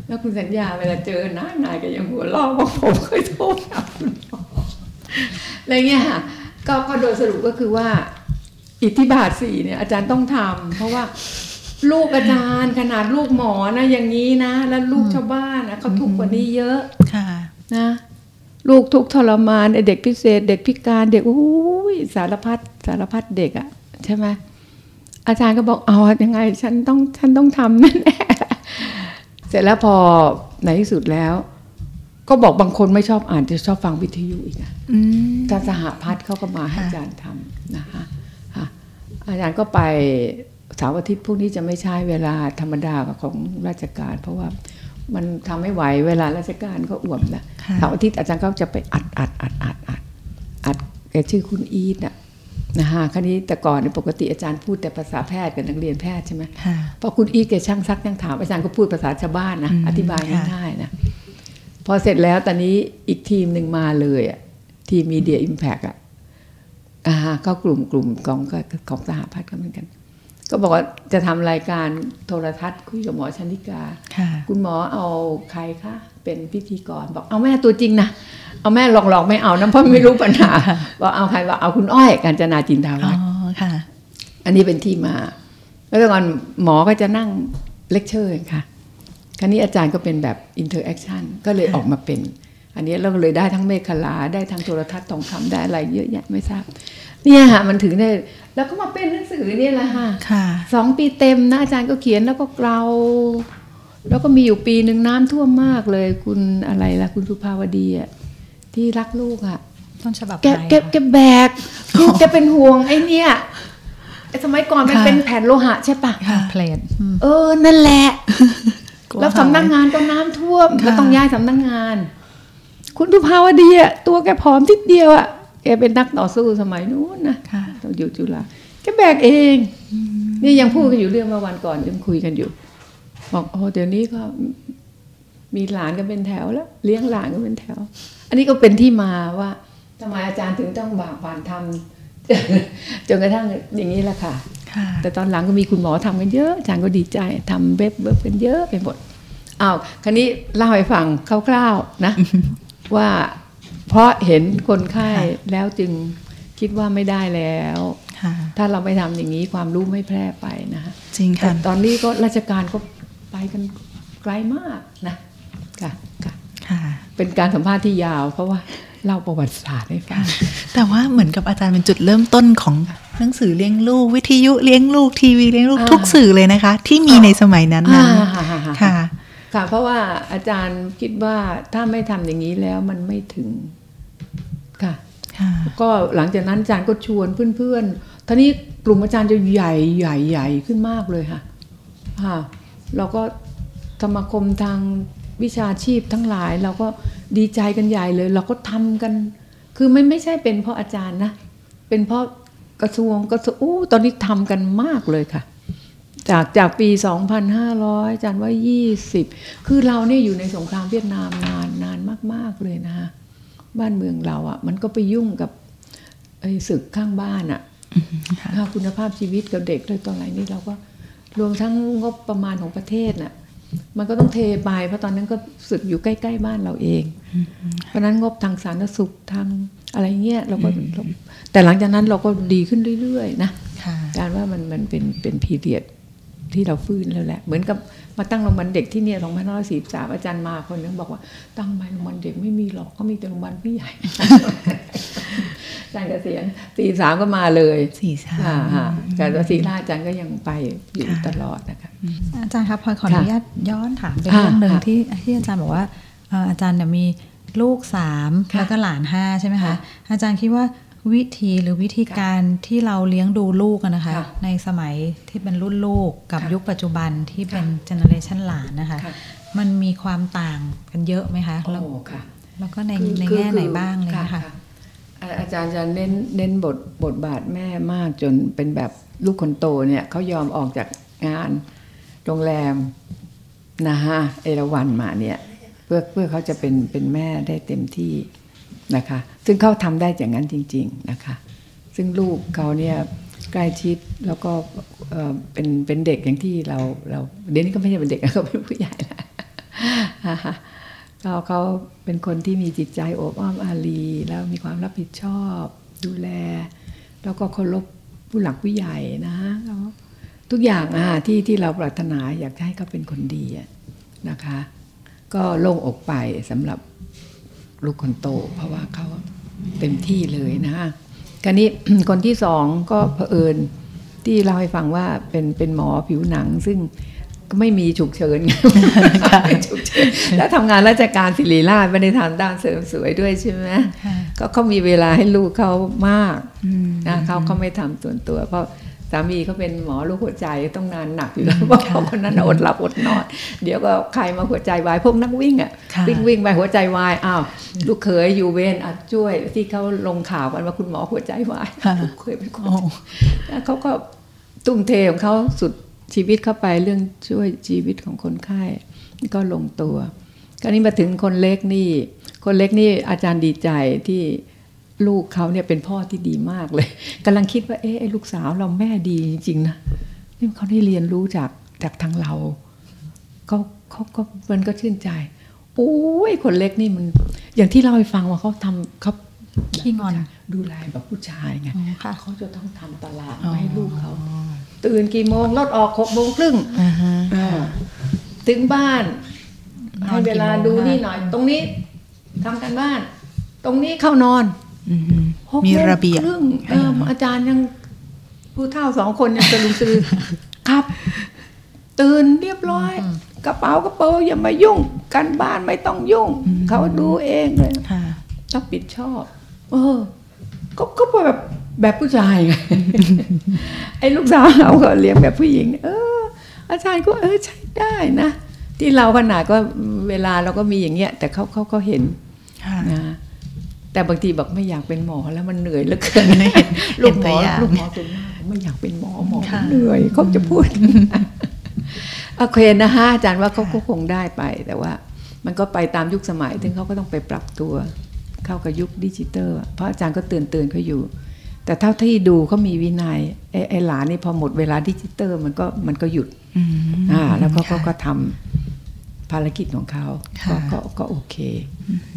แล้วคุณสัญญาเวลาเจอหน้านายก็ยังหัวเราะว่าผมเคยโทรหาคุณหมออะไรเงี้ยค่ะก็ก็โดยสรุปก็คือว่า อิทธิบาทสี่เนี่ย อาจารย์ต้องทำเพราะว่าลูกอาจารย์ขนาดลูกหมอนะ อย่างนี้นะ แล้วลูกชาวบ้านนะเขาทุกข์กว่านี้เยอะ ค่ะ นะ ลูกทุกข์ทรมานไอ้เด็กพิเศษ เด็กพิการเด็กโอ้ยสารพัดสารพัดเด็กอะใช่ไหมอาจารย์ก็บอกเอายังไง ฉันต้องฉันต้องทำแน่ๆเสร็จแล้วพอในที่สุดแล้ว ก็บอกบางคนไม่ชอบอ่านจะชอบฟังวิทยุอีกอะอืมทางสหพัฒน์เขาก็มาให้ค่ะอาจารย์ทำนะคะค่ะอาจารย์ก็ไปเสาร์อาทิตย์พวกนี้จะไม่ใช่เวลาธรรมดาของราชการ เพราะว่า มันทำไม่ไหวเวลาราชการก็อ่วมแล้วค่ะเสาร์อาทิตย์อาจารย์ก็จะไปอัดอัดอัดอัดอัดอัดแกชื่อคุณอีทน่ะนะฮะคราวนี้แต่ก่อนเนี่ยปกติอาจารย์พูดแต่ภาษาแพทย์กับนักเรียนแพทย์ใช่ไหมค่ะพอคุณอีทแกช่างซักช่างถามอาจารย์ก็พูดภาษาชาวบ้านนะอืมอธิบายค่ะง่ายๆนะพอเสร็จแล้วตอนนี้อีกทีมหนึ่งมาเลยอะทีมมีเดียอิมแพกอะอ่าก็กลุ่มกลุ่มของของสหพัฒน์ก็เหมือนกัน ก็บอกว่าจะทำรายการโทรทัศน์คุยกับหมอชนิกาค่ะคุณหมอเอาใครคะเป็นพิธีกรบอกเอาแม่ตัวจริงนะเอาแม่หลอกๆไม่เอานะเพราะไม่รู้ปัญหาบอกเอาใครบอกเอาคุณอ้อยกาญจนาจินดาวัฒน์อ๋อค่ะอันนี้เป็นที่มาแล้วแต่ก่อนหมอก็จะนั่งเลคเชอร์ค่ะ คราวนี้อาจารย์ก็เป็นแบบ interaction ก็เลยออกมาเป็น อันนี้เราก็เลยได้ทั้งเมฆขลาได้ทั้งโทรทัศน์ทองคำได้อะไรเยอะแยะไม่ทราบ เนี่ยฮะมันถึงได้แล้วก็มาเป็นหนังสือเนี่ยแหละค่ะค่ะสองปีเต็มนะอาจารย์ก็เขียนแล้วก็เกลาแล้วก็มีอยู่ปีหนึ่งน้ำท่วมมากเลย คุณอะไรล่ะคุณสุภาวดีอะที่รักลูกอะต้นฉบับแกไทยแกแกแบกคือแกเป็นห่วงไอ้เนี่ยไอ้สมัยก่อนมันค่ะเป็นแผ่นโลหะใช่ปะค่ะเพลทอืมเออนั่นแหละกลัวแล้วสำนักงานก็น้ำท่วมค่ะก็ต้องย้ายสำนักงาน คุณสุภาวดีอะตัวแกผอมทิดเดียวอะแก เป็นนักต่อสู้สมัยนู้นนะค่ะตอนอยู่จุฬาแกแบกเอง นี่ยังพูดกันอยู่เรื่องเมื่อวันก่อนยังคุยกันอยู่ บอกโอ้เดี๋ยวนี้ก็มีหลานกันเป็นแถวแล้ว เลี้ยงหลานกันเป็นแถว อันนี้ก็เป็นที่มาว่าทำไมอาจารย์ถึงต้องบากผ่านทำจนกระทั่งอย่างนี้แหละค่ะค่ะแต่ตอนหลังก็มีคุณหมอทำกันเยอะอาจารย์ก็ดีใจทำเว็บเว็บกันเยอะไปหมดอ้าวคราวนี้เล่าให้ฟังคร่าวๆนะว่า เพราะเห็นคนไข้ค่ะแล้วจึงคิดว่าไม่ได้แล้วค่ะถ้าเราไม่ทำอย่างนี้ความรู้ไม่แพร่ไปนะฮะจริงแต่ค่ะตอนนี้ก็ราชการก็ไปกันไกลมากนะค่ะค่ะค่ะเป็นการสัมภาษณ์ที่ยาว เพราะว่าเล่าประวัติศาสตร์ให้ฟังแต่ว่าเหมือนกับอาจารย์เป็นจุดเริ่มต้นของหนังสือเลี้ยงลูก วิทยุเลี้ยงลูกทีวีเลี้ยงลูกอ่าทุกสื่อเลยนะคะ ที่มีในสมัยนั้นนั้นอ่าค่ะค่ะค่ะค่ะค่ะ เพราะว่าอาจารย์คิดว่าถ้าไม่ทำอย่างนี้แล้วมันไม่ถึง ค่ะค่ะก็หลังจากนั้นอาจารย์ก็ชวนเพื่อนๆท่านี้กลุ่มอาจารย์จะใหญ่ใหญ่ใหญ่ขึ้นมากเลยค่ะค่ะเราก็สมาคมทางวิชาชีพทั้งหลาย เราก็ดีใจกันใหญ่เลย เราก็ทำกัน คือไม่ไม่ใช่เป็นเพราะอาจารย์นะ เป็นเพราะกระทรวงกระทรวงอู้ตอนนี้ทำกันมากเลยค่ะ จากจากปี 2,500อาจารย์ว่า 20 คือเราเนี่ยอยู่ในสงครามเวียดนามนานนานมาก ๆ เลยนะคะ บ้านเมืองเราอะ่ะ มันก็ไปยุ่งกับไอ้ศึกข้างบ้านอะ่ะค่าคุณภาพชีวิตกับเด็กเลยตอนไหนนี่เราก็รวมทั้งงบประมาณของประเทศน่ะ มันก็ต้องเทไปเพราะตอนนั้นก็ศึกอยู่ใกล้ๆบ้านเราเอง เพราะฉะนั้นงบทางสาธารณสุขทางอะไรเงี้ยเราก็แต่หลังจากนั้นเราก็ดีขึ้นเรื่อยๆนะค่ะการว่ามันมันเป็นเป็นพีเรียดที่เราฟื้นแล้วแหละ เหมือนกับ มาตั้งโรงพยาบาลเด็กที่เนี่ย2543อาจารย์มาคนนึงบอกว่า ตั้งไปโรงพยาบาลเด็กไม่มีหรอกก็มีแต่โรงพยาบาลผู้ใหญ่อาจารย์เกษียณสี่สามก็มาเลยสี่สามอ่าฮะการว่าศรีราชอาจารย์ก็ยังไปอยู่ค่ะตลอดนะคะอาจารย์ครับพลอยขออนุญาตย้อนถามไปค่ะเรื่องหนึ่งค่ะที่ที่อาจารย์บอกว่าเอ่ออาจารย์เนี่ยมีลูกสามค่ะแล้วก็หลานห้าใช่ไหมคะค่ะอาจารย์คิดว่า วิธีหรือวิธีการที่เราเลี้ยงดูลูกอะนะคะค่ะในสมัยที่เป็นรุ่นลูกกับค่ะยุคปัจจุบันที่เป็นค่ะเจเนอเรชันหลานนะคะค่ะมันมีความต่างกันเยอะไหมคะโอ้แล้วค่ะ แล้วก็ในคือในคือแง่ไหนคือบ้างเลยนะคะอ่าอาจารย์จะเน้นเน้นบทบทบาทแม่มากจนเป็นแบบลูกคนโตเนี่ยเขายอมออกจากงานโรงแรมนะฮะเอราวันมาเนี่ย เพื่อเพื่อเขาจะเป็นเป็นแม่ได้เต็มที่ นะคะ ซึ่งเขาทำได้อย่างนั้นจริง ๆนะคะ ซึ่งลูกเขาเนี่ยใกล้ชิดแล้วก็เป็นเป็นเด็กอย่างที่เราเราเดี๋ยวนี้ก็ไม่ใช่เป็นเด็กเขาเป็นผู้ใหญ่แล้วเขาเขาเป็นคนที่มีจิตใจโอบอ้อมอารี แล้วมีความรับผิดชอบ ดูแล แล้วก็เคารพผู้หลักผู้ใหญ่นะเขาทุกอย่างอะที่ที่เราปรารถนาอยากจะให้เขาเป็นคนดีนะคะ ก็โล่งอกไปสำหรับ ลูกคนโต เพราะว่าเขาเต็มที่เลยนะคราวนี้คนที่สองก็เผอิญที่เล่าให้ฟังว่าเป็นเป็นหมอผิวหนังซึ่งก็ไม่มีฉุกเฉินไม่ฉุกเฉินแล้วทำงานราชการศิริราชไม่ได้ทำด้านเสริมสวยด้วยใช่ไหมค่ะก็เขามีเวลาให้ลูกเขามากนะเขาเขาไม่ทำส่วนตัว เพราะ สามีเขาเป็นหมอลูกหัวใจต้องงานหนักอยู่แล้วเพราะเขาคนนั้นอดหลับอดนอน เดี๋ยวก็ใครมาหัวใจวายพวกนักวิ่งอะค่ะวิ่งวิ่งไปหัวใจวายอ้าวลูกเขยอยู่เวรอะช่วยที่เขาลงข่าวกันว่าคุณหมอหัวใจวายค่ะลูกเขยเป็นคนโอ้แล้วเขาก็ตุ้มเทของเขาสุดชีวิตเข้าไปเรื่องช่วยชีวิตของคนไข้นี่ก็ลงตัวคราวนี้มาถึงคนเล็กนี่ คนเล็กนี่อาจารย์ดีใจที่ ลูกเขาเนี่ยเป็นพ่อที่ดีมากเลยกำลังคิดว่าเอ๊ะไอ้ลูกสาวเราแม่ดีจริงๆนะนี่เขาได้เรียนรู้จากจากทางเราเขาเขาก็มันก็ชื่นใจโอ้ยคนเล็กนี่มัน อย่างที่เล่าให้ฟังว่าเขาทำเขาขี้งอนดูแลแบบผู้ชายไงอ๋อค่ะเขาจะต้องทำตลาดมาให้ลูกเขาตื่นกี่โมงรถออกหกโมงครึ่งอ่าฮะถึงบ้านนอนให้เวลากี่โมงดูคะนี่หน่อย ตรงนี้ทำกันบ้าน ตรงนี้เข้านอนอื มหกมีโงระเบียบครึ่งเอออาจารย์ยังผู้เฒ่าสองคนยังสลุมสลือครับ ตื่นเรียบร้อย กระเป๋ากระเป๋าอย่ามายุ่ง กันบ้านไม่ต้องยุ่ง เขาดูเองเลยค่ะรับผิดชอบ เออ ก็ก็แบบแบบผู้ชายไงไอ้ลูกสาวเราก็เลี้ยงแบบผู้หญิง เออ อาจารย์ก็เออใช้ได้นะที่เราขนาดก็เวลาเราก็มีอย่างเงี้ย แต่เขาเขาก็เห็นค่ะนะ แต่บางทีบอกไม่อยากเป็นหมอแล้วมันเหนื่อยเหลือเกินเห็นลูกหมตัวออย่างลูกหมอส่วนมากไม่อยากเป็นหมอหมอค่ะเหนื่อยเขาจะพูดโอเคนะฮะอาจารย์ว่าเขาก็คงได้ไป แต่ว่า มันก็ไปตามยุคสมัยถึงเขาก็ต้องไปปรับตัว เข้ากับยุคดิจิตอลเพราะอาจารย์ก็เตือนเตือนเขาอยู่ แต่เท่าที่ดูเขามีวินัยไอ้ไอ้หลานนี่พอหมดเวลาดิจิตอลมันก็มันก็หยุดอืมอ่าแล้วก็ก็ค่ะก็ทำ ภารกิจของเขาก็ค่ะก็ก็โอเค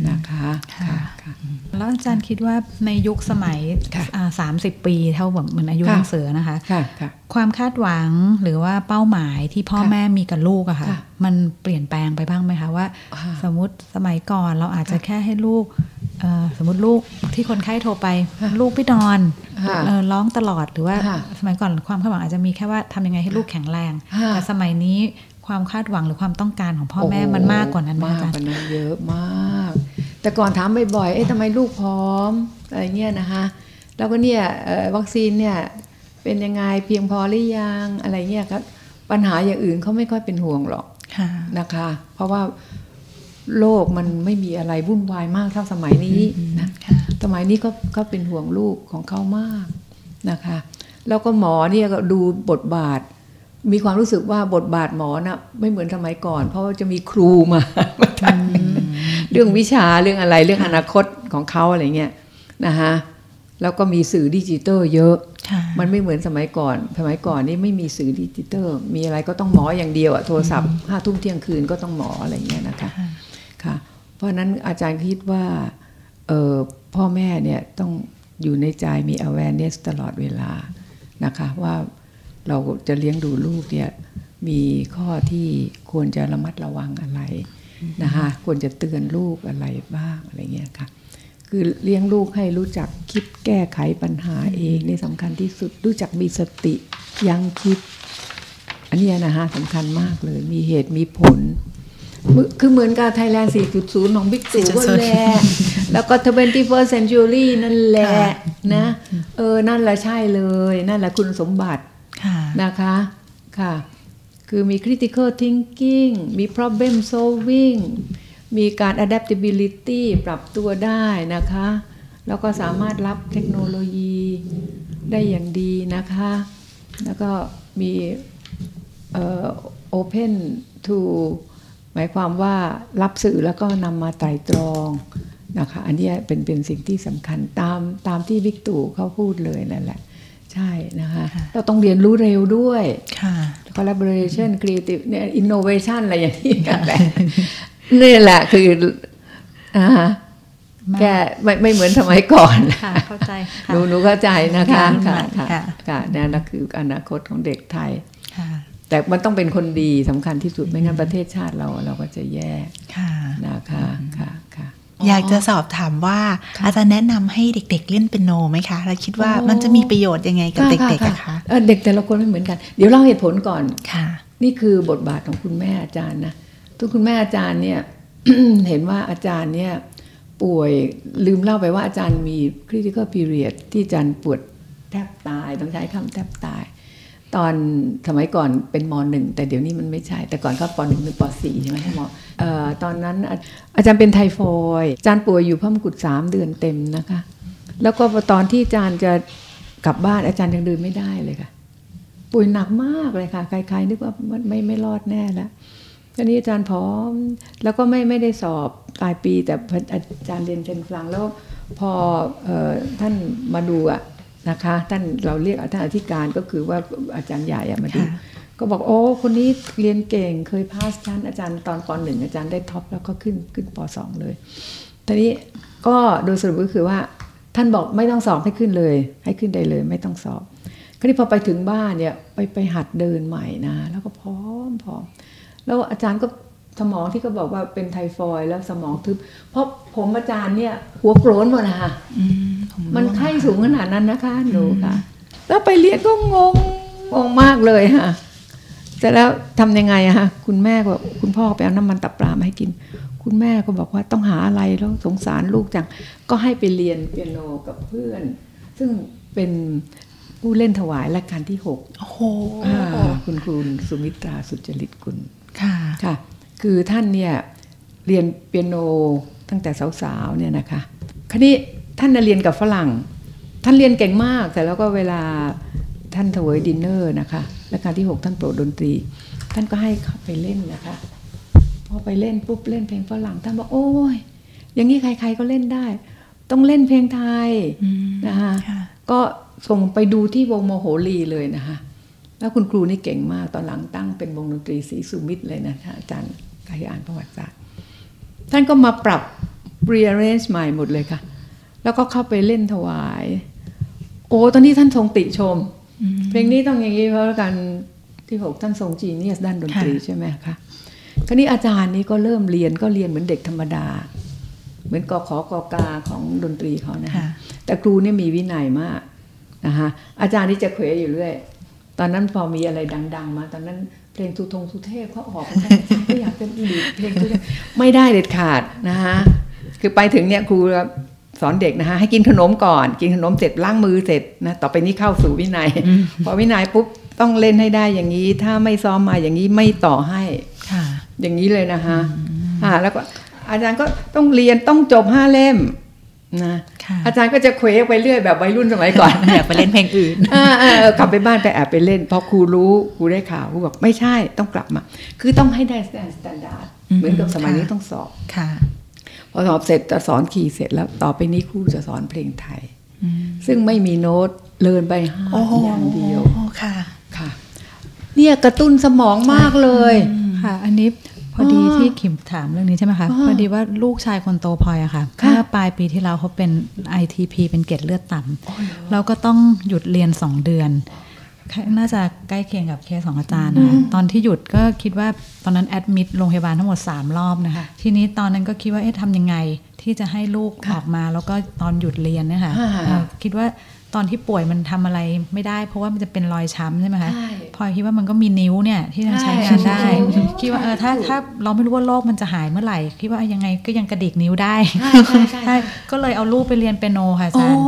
นะคะค่ะค่ะแล้วอาจารย์คิดว่าในยุคสมัยค่ะสามสิบปีเท่าแบบเหมือนอายุค่ะหนังสือนะคะค่ะค่ะความคาดหวังหรือว่าเป้าหมายที่พ่อค่ะแม่มีกับลูกอะค่ะค่ะมันเปลี่ยนแปลงไปบ้างไหมคะว่าค่ะสมมติสมัยก่อนเราอาจจะค่ะแค่ให้ลูกเอ่อสมมติลูกที่คนไข้โทรไปค่ะลูกไม่นอนค่ะเอ่อร้องตลอดหรือว่าค่ะสมัยก่อนความคาดหวังอาจจะมีแค่ว่าทำยังไงให้ลูกแข็งแรงค่ะแต่สมัยนี้ ความคาดหวังหรือความต้องการของพ่อแม่มันมากกว่านั้นไหมมากอาจารกย์ว่านั้นเยอะมาก แต่ก่อนถามบ่อยๆเอ๊ะทำไมลูกพร้อมอะไรเงี้ยนะคะ แล้วก็เนี่ยเอ่อวัคซีนเนี่ยเป็นยังไงเพียงพอหรือยังอะไรเงี้ยครับปัญหาอย่างอื่นเขาไม่ค่อยเป็นห่วงหรอกค่ะนะคะ เพราะว่าโลกมันไม่มีอะไรวุ่นวายมากเท่าสมัยนี้นะค่ะสมัยนี้ก็ก็เป็นห่วงลูกของเขามากนะคะ แล้วก็หมอเนี่ยก็ดูบทบาท มีความรู้สึกว่าบทบาทหมอนะไม่เหมือนสมัยก่อน เพราะว่าจะมีครูมามาทำเรื่องวิชาเรื่องอะไรเรื่องอนาคตของเขาอะไรเงี้ยนะคะแล้วก็มีสื่อดิจิตอลเยอะค่ะมันไม่เหมือนสมัยก่อน สมัยก่อนนี่ไม่มีสื่อดิจิตอลมีอะไรก็ต้องหมออย่างเดียวอะโทรศัพท์ห้าทุ่มเที่ยงคืนก็ต้องหมออะไรเงี้ยนะคะค่ะค่ะเพราะฉะนั้นอาจารย์คิดว่าเออพ่อแม่เนี่ยต้องอยู่ในใจมี awareness ตลอดเวลานะคะว่า เราจะเลี้ยงดูลูกเนี่ยมีข้อที่ควรจะระมัดระวังอะไรนะคะควรจะเตือนลูกอะไรบ้างอะไรเงี้ยค่ะ คือเลี้ยงลูกให้รู้จักคิดแก้ไขปัญหาเองนี่สำคัญที่สุดรู้จักมีสติยั้งคิด อันเนี้ยนะฮะสำคัญมากเลยมีเหตุมีผลมือคือเหมือนกับไทยแลนด์ 4.0 ของบิ๊กตู่ก็4.0แหละแล้วก็ 21st century นั่นแหละนะ เออ นั่นแหละใช่เลย นั่นแหละคุณสมบัติค่ะ นะคะค่ะคือมี critical thinking มี problem solving มีการ adaptability ปรับตัวได้นะคะ แล้วก็สามารถรับเทคโนโลยีได้อย่างดีนะคะ แล้วก็มี open to หมายความว่ารับสื่อแล้วก็นำมาไตรตรองนะคะ อันนี้เป็นเป็นสิ่งที่สำคัญตามตามที่วิกตู่เขาพูดเลยนั่นแหละ ใช่นะคะ เราต้องเรียนรู้เร็วด้วยค่ะ collaboration creative เนี่ย innovation อะไรอย่างนี้กันแหละนี่แหละคืออ่าแกไม่ไม่เหมือนสมัยก่อนค่ะเข้าใจหค่ะนูหนูเข้าใจนะคะค่ะค่ะค่ะค่ะค่ะนั่นนะคืออนาคตของเด็กไทยค่ะแต่มันต้องเป็นคนดีสำคัญที่สุดไม่งั้นประเทศชาติเราเราก็จะแย่ค่ะนะคะค่ะค่ะ อยากจะสอบถามว่า อาจารย์แนะนำให้เด็ก ๆ เล่นเป็นโนไหมคะแล้วคิดว่ามันจะมีประโยชน์ยังไงกับเด็กๆอะคะเอ่อเด็กแต่ละคนไม่เหมือนกัน เดี๋ยวเล่าเหตุผลก่อนค่ะ นี่คือบทบาทของคุณแม่อาจารย์นะทุกคุณแม่อาจารย์เนี่ยเห็นว่าอาจารย์เนี่ยป่วยลืมเล่าไปว่าอาจารย์มี critical period ที่อาจารย์ปวดแทบตายต้องใช้คำแทบตาย ตอนสมัยก่อนเป็นมหนึ่งแต่เดี๋ยวนี้มันไม่ใช่ แต่ก่อนก็ปหนึ่งเป็นปสี่ใช่ไหมใช่หมอเอ่อ ตอนนั้นอาจารย์เป็นไทฟอยอาจารย์ป่วยอยู่พระมกุฎสามเดือนเต็มนะคะ แล้วก็ตอนที่อาจารย์จะกลับบ้านอาจารย์ยังเดินไม่ได้เลยค่ะ ป่วยหนักมากเลยค่ะใครๆนึกว่าไม่ไม่ไม่รอดแน่แล้วทีนี้อาจารย์พร้อมแล้วก็ไม่ไม่ได้สอบปลายปี แต่อาจารย์เรียนเชนฟลังแล้วพอออท่านมาดูอะนะคะ ท่านเราเรียกท่านอธิการก็คือว่าอาจารย์ใหญ่มาดู ก็บอกโอ้คนนี้เรียนเก่งเคยพาสชั้นอาจารย์ตอนปหนึ่งอาจารย์ได้ท็อปแล้วก็ขึ้นขึ้นปสองเลยทีนี้ก็โดยสรุปก็คือว่า ท่านบอกไม่ต้องสอบให้ขึ้นเลย ให้ขึ้นได้เลยไม่ต้องสอบคราวนี้พอไปถึงบ้านเนี่ยไปไปหัดเดินใหม่นะ แล้วก็พร้อมพร้อมแล้วอาจารย์ก็สมองที่เขาบอกว่าเป็นไทฟอยด์แล้วสมองทึบเพราะผมอาจารย์เนี่ยหัวโกรนหมดนะคะอืมผมันไข้สูงขนาดนั้นนะคะหนูค่ะ แล้วไปเรียนก็งงงงมากเลยค่ะ แต่แล้วทำยังไงอะคะคุณแม่ก็บอกคุณพ่อไปเอาน้ำมันตับปลามาให้กิน คุณแม่ก็บอกว่าต้องหาอะไรแล้วสงสารลูกจังก็ให้ไปเรียนเปียโนกับเพื่อน ซึ่งเป็นผู้เล่นถวายรัชกาลที่หกโอ้โหอ่าคุณครูสุมิตราสุจริตกุลค่ะค่ะ คือท่านเนี่ยเรียนเปียโนตั้งแต่สาวๆเนี่ยนะคะคราวนี้ท่านน่ะเรียนกับฝรั่ง ท่านเรียนเก่งมากแต่แล้วก็เวลาท่านถวายดินเนอร์นะคะ รัชกาลที่ 6 ท่านโปรดดนตรี ท่านก็ให้เข้าไปเล่นนะคะพอไปเล่นปุ๊บเล่นเพลงฝรั่งท่านบอกโอ้ยอย่างนี้ใคร ๆก็เล่นได้ ต้องเล่นเพลงไทยอืมนะคะค่ะก็ส่งไปดูที่วงโมโหรีเลยนะคะแล้วคุณครูนี่เก่งมากตอนหลังตั้งเป็นวงดนตรีศรีสุมิตรเลยนะอาจารย์ใครอ่านประวัติศาสตร์ท่านก็มาปรับ rearrange ใหม่หมดเลยค่ะ แล้วก็เข้าไปเล่นถวาย โอ้ตอนนี้ท่านทรงติชม เพลงนี้ต้องอย่างนี้เพราะกันที่หกท่านทรงจีเนียสด้านดนตรีค่ะใช่ไหมคะคราวนี้อาจารย์นี้ก็เริ่มเรียนก็เรียนเหมือนเด็กธรรมดา เหมือนกอขอกอกาของดนตรีเขานะคะค่ะแต่ครูเนี่ยมีวินัยมากนะคะอาจารย์ที่จะเขวอยู่เรื่อยตอนนั้นพอมีอะไรดัง ๆ มา ตอนนั้นเพลงทุทงทุเทพเขาออกมาก็อยากจะดีดเพลงทุเทพไม่ได้เด็ดขาดนะคะคือไปถึงเนี่ยครู สอนเด็กนะคะให้กินขนมก่อน กินขนมเสร็จล้างมือเสร็จนะต่อไปนี้เข้าสู่วินัย พอวินัยปุ๊บต้องเล่นให้ได้อย่างนี้ ถ้าไม่ซ้อมมาอย่างนี้ไม่ต่อให้ค่ะอย่างนี้เลยนะคะอ่าแล้วก็อาจารย์ก็ต้องเรียนต้องจบห้าเล่มนะค่ะอาจารย์ก็จะเคว้งไปเรื่อยแบบวัยรุ่นสมัยก่อนอยากไปเล่นเพลงอื่นอ่าอ่าเออกลับไปบ้านไปแอบไปเล่นพอครูรู้ครูได้ข่าวครูบอกไม่ใช่ต้องกลับมา คือต้องให้ได้ standard อืมเหมือนกับสมัยนี้ค่ะต้องสอบค่ะ พอสอบเสร็จจะสอนคีย์เสร็จแล้ว ต่อไปนี้ครูจะสอนเพลงไทยอืมซึ่งไม่มีโน้ตเลินไปห้าโอ้โหอย่างเดียวค่ะค่ะ เนี่ยกระตุ้นสมองมากเลยค่ะ อันนี้พอดีอ๋อที่ขิมถามเรื่องนี้ใช่ไหมคะอ๋อพอดีว่าลูกชายคนโตพลอยอะค่ะค่ะเมื่อปลายปีที่แล้วเขาเป็น ITP เป็นเกล็ดเลือดต่ำแล้วก็ต้องหยุดเรียน2เดือน น่าจะใกล้เคียงกับเคสของอาจารย์นะคะตอนที่หยุดก็คิดว่าตอนนั้นแอดมิดโรงพยาบาลทั้งหมด 3 รอบนะคะ ทีนี้ตอนนั้นก็คิดว่าเอ๊ะทำยังไงที่จะให้ลูกออกมาแล้วก็ตอนหยุดเรียนเนี่ยค่ะค่ะเอ่อคิดว่า ตอนที่ป่วยมันทำอะไรไม่ได้ เพราะว่ามันจะเป็นรอยช้ำใช่ไหมคะใช่พลอยคิดว่ามันก็มีนิ้วเนี่ยที่ยังใช้งานได้ใช่คิดว่าเออถ้าถ้าเราไม่รู้ว่าโรคมันจะหายเมื่อไหร่คิดว่ายังไงก็ยังกระดิกนิ้วได้ใช่ใช่ใช่ใช่ก็เลยเอาลูกไปเรียนเปียโนค่ะอาโอ้จารย์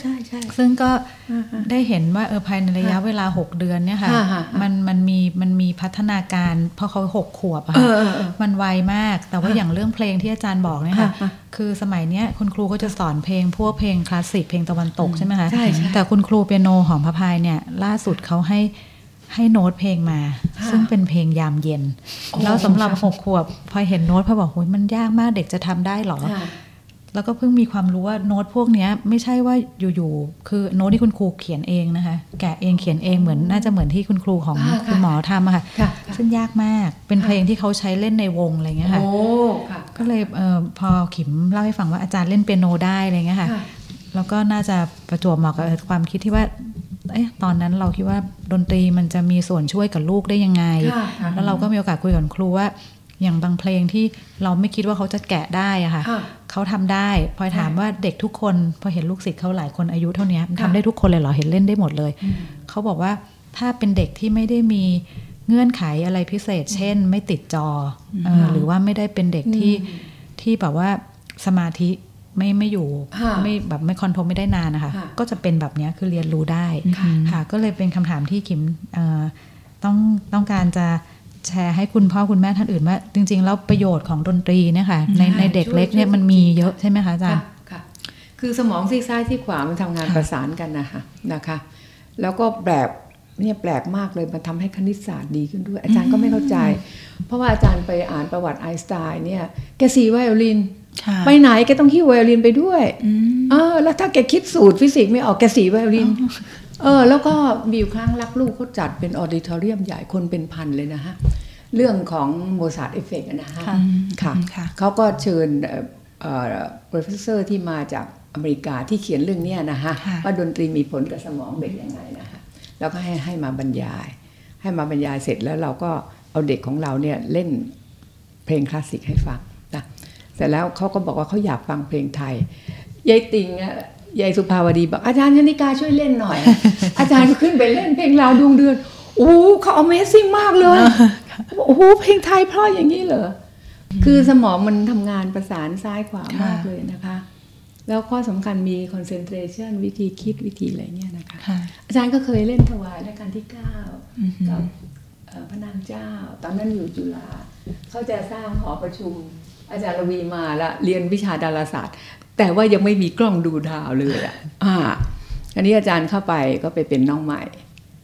ใช่ใช่ซึ่งก็อ่าฮะได้เห็นว่าเออภายในระยะค่ะเวลา 6 เดือนเนี่ยค่ะค่ะค่ะมันมันมีมันมีพัฒนาการเพราะเขาหกขวบอะเอค่ะอเออเออมันไวมาก แต่ว่าค่ะอย่างเรื่องเพลงที่อาจารย์บอกเนี่ยค่ะค่ะคือสมัยเนี้ยคุณครูก็จะสอนเพลง พวกเพลงคลาสสิกเพลงตะวันตกใช่ไหมคะใช่ใช่แต่คุณครูเปียโนหอมพระพายเนี่ย ล่าสุดเขาให้ให้โน้ตเพลงมาค่ะซึ่งเป็นเพลงยามเย็นโอ้แล้วสำหรับค่ะหกขวบ พอเห็นโน้ตพอบอกโอ้ยมันยากมากเด็กจะทำได้เหรอค่ะ แล้วก็เพิ่งมีความรู้ว่าโน้ตพวกเนี้ยไม่ใช่ว่าอยู่ๆ คือโน้ตที่คุณครูเขียนเองนะคะ แกะเองเขียนเองเหมือนน่าจะเหมือนที่คุณครูของค่ะคุณหมอทำอะค่ะค่ะ ซึ่งยากมาก เป็นเพลงที่เขาใช้เล่นในวงอะไรเงี้ยค่ะโอ้ค่ะก็เลยเออพอขิมเล่าให้ฟังว่าอาจารย์เล่นเปียโนได้อะไรเงี้ยค่ะค่ะแล้วก็น่าจะประจวบเหมาะกับเอ่อความคิดที่ว่าเอ๊ะตอนนั้นเราคิดว่าดนตรีมันจะมีส่วนช่วยกับลูกได้ยังไงค่ะค่ะแล้วเราก็มีโอกาสคุยกับครูว่า อย่างบางเพลงที่เราไม่คิดว่าเขาจะแกะได้อะค่ะค่ะเขาทำได้พลอยถามว่าเด็กทุกคน พอเห็นลูกศิษย์เขาหลายคนอายุเท่านี้มันค่ะทำได้ทุกคนเลยเหรอเห็นเล่นได้หมดเลยอืมเขาบอกว่าถ้าเป็นเด็กที่ไม่ได้มีเงื่อนไขอะไรพิเศษ เช่น ไม่ติดจอเออหรือว่าไม่ได้เป็นเด็กที่ที่แบบว่าสมาธิไม่ไม่อยู่ค่ะไม่แบบไม่คอนโทรลไม่ได้นานนะคะค่ะก็จะเป็นแบบเนี้ยคือเรียนรู้ได้ค่ะค่ะก็เลยเป็นคำถามที่คิมเอ่อต้องต้องการจะ แชร์ให้คุณพ่อคุณแม่ท่านอื่นว่า จริง ๆ แล้วประโยชน์ของดนตรีเนี่ยค่ะในใช่ในเด็กเล็กเนี่ยช่วยมันมีเยอะใช่ไหมคะอาจารค่ะย์ค่ะคือสมองซีกซ้ายที่ขวามันทำงานค่ะประสานกันนะคะนะคะ แล้วก็แปลกเนี่ยแปลกมากเลยมันทำให้คณิตศาสตร์ดีขึ้นด้วย อาจารย์ก็ไม่เข้าใจ เพราะว่าอาจารย์ไปอ่านประวัติไอน์สไตน์เนี่ยแกสีไวโอลินค่ะไปไหนแกต้องหิ้วไวโอลินไปด้วยอืมเออแล้วถ้าแกคิดสูตรฟิสิกส์ไม่ออกแกสีไวโอลิน เออ แล้วก็มีอยู่ครั้งรักลูกเขาจัดเป็น auditorium ใหญ่คนเป็นพันเลยนะฮะ เรื่องของ Mozart effect นะฮะค่ะค่ะค่ะเขาก็เชิญเอ่อเอ่อ professor ที่มาจากอเมริกาที่เขียนเรื่องเนี้ยนะฮะค่ะว่าดนตรีมีผลกับสมองเด็กยังไงนะฮะ แล้วก็ให้ให้มาบรรยาย ให้มาบรรยายเสร็จแล้วเราก็เอาเด็กของเราเนี่ยเล่นเพลงคลาสสิกให้ฟังนะเสร็จแล้วเขาก็บอกว่าเขาอยากฟังเพลงไทยยายติงอะ ยายสุภาวดีบอกอาจารย์ชนิกาช่วยเล่นหน่อย อาจารย์ก็ขึ้นไปเล่นเพลงราวดวงเดือนโอ้โหเขา Amazing มากเลยโอ้โหเพลงไทยเพราะอย่างนี้เหรอคือสมองมันทำงานประสานซ้ายขวามากค่ะเลยนะคะ แล้วข้อสำคัญมี concentration วิธีคิดวิธีอะไรเงี้ยนะคะค่ะอาจารย์ก็เคยเล่นถวายรัชกาลที่อือหื9อกับเอ่อพระนางเจ้า ตอนนั้นอยู่จุฬาเขาจะสร้างหอประชุมอาจารย์ระวีมาละเรียนวิชาดาราศาสตร์ แต่ว่ายังไม่มีกล้องดูดาวเลยอะอ่าอันนี้อาจารย์เข้าไปก็ไปเป็นน้องใหม่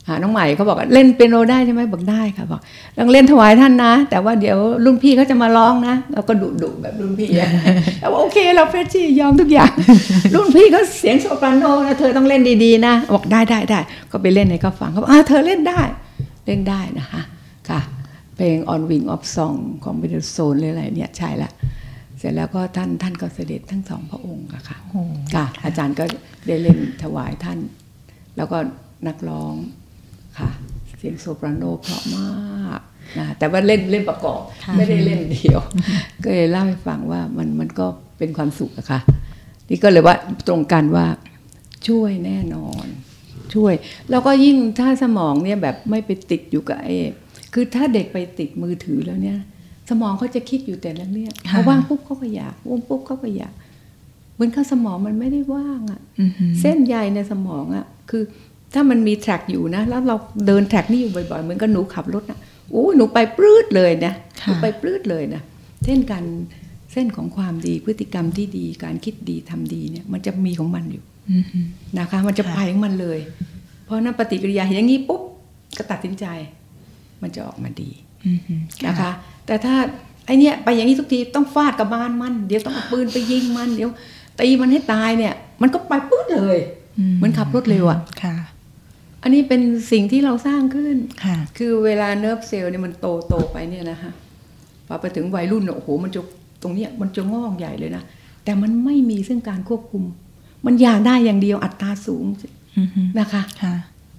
หาน้องใหม่เขาบอกว่าเล่นเปียโนได้ใช่ไหมบอกได้ค่ะบอกต้องเล่นถวายท่านนะ แต่ว่าเดี๋ยวรุ่นพี่เขาจะมาร้องนะเราก็ดุดุแบบรุ่นพี่อะแล้วบอกโอเคเราเฟรชชี่ยอมทุกอย่าง รุ่นพี่เขาเสียงโซปราโนนะเธอต้องเล่นดีๆนะบอกได้ได้ได้ก็ไปเล่นให้เขาฟังเขาบอกอ่าเธอเล่นได้เล่นได้นะคะค่ะเพลง On Wing of Song ของบิดโซนเลยอะไรเนี่ยใช่ละเส ร็จแล้วก็ท่านท่านก็เสด็จทั้งสองพระองค์อะค่ะค่ะ อาจารย์ก็ได้เล่นถวายท่าน แล้วก็นักร้องค่ะ เสียงโซปราโนเพราะมากนะแต่ว่าเล่นเล่นประกอบค่ะไม่ได้เล่นเดียว ก็เลยเล่าให้ฟังว่ามันมันก็เป็นความสุขอะค่ะ นี่ก็เลยว่าตรงกันว่าช่วยแน่นอน ช่วย แล้วก็ยิ่งถ้าสมองเนี่ยแบบไม่ไปติดอยู่กับไอ้คือถ้าเด็กไปติดมือถือแล้วเนี่ย สมองเขาจะคิดอยู่แต่เรื่องเนี้ยค่ะพอว่างปุ๊บเขาก็อยากว่างปุ๊บเขาก็อยากเหมือนเขาสมองมันไม่ได้ว่างอะอือหือเส้นใยในสมองอะคือถ้ามันมีแทร็กอยู่นะ แล้วเราเดินแทร็กนี่อยู่บ่อยๆ เหมือนกับหนูขับรถนะโอ้ยหนูไปปลื้ดเลยนะหนูไปปลื้ดเลยนะเช่นกันเส้นของความดีพฤติกรรมที่ดีการคิดดีทำดีเนี่ย มันจะมีของมันอยู่อือหือนะคะ มันจะค่ะไปของมันเลย เพราะนั้นปฏิกิริยาเห็นอย่างนี้ปุ๊บก็ตัดสินใจ มันจะออกมาดีอือหือ นะคะแต่ถ้าไอเนี้ยไปอย่างนี้ทุกทีต้องฟาดกับบ้านมัน เดี๋ยวต้องเอาปืนไปยิงมันเดี๋ยวตีมันให้ตายเนี่ย มันก็ไปปื๊ดเลยเหมือนขับรถเร็วอะค่ะ อันนี้เป็นสิ่งที่เราสร้างขึ้นค่ะ คือเวลา nerve cell เนี่ยมันโตโตไปเนี่ยนะคะพอไปถึงวัยรุ่นเนี่ยโอ้โหมันจะตรงเนี้ยมันจะงอกใหญ่เลยนะแต่มันไม่มีซึ่งการควบคุม มันอยากได้อย่างเดียวอัตราสูงอือหือนะคะค่ะ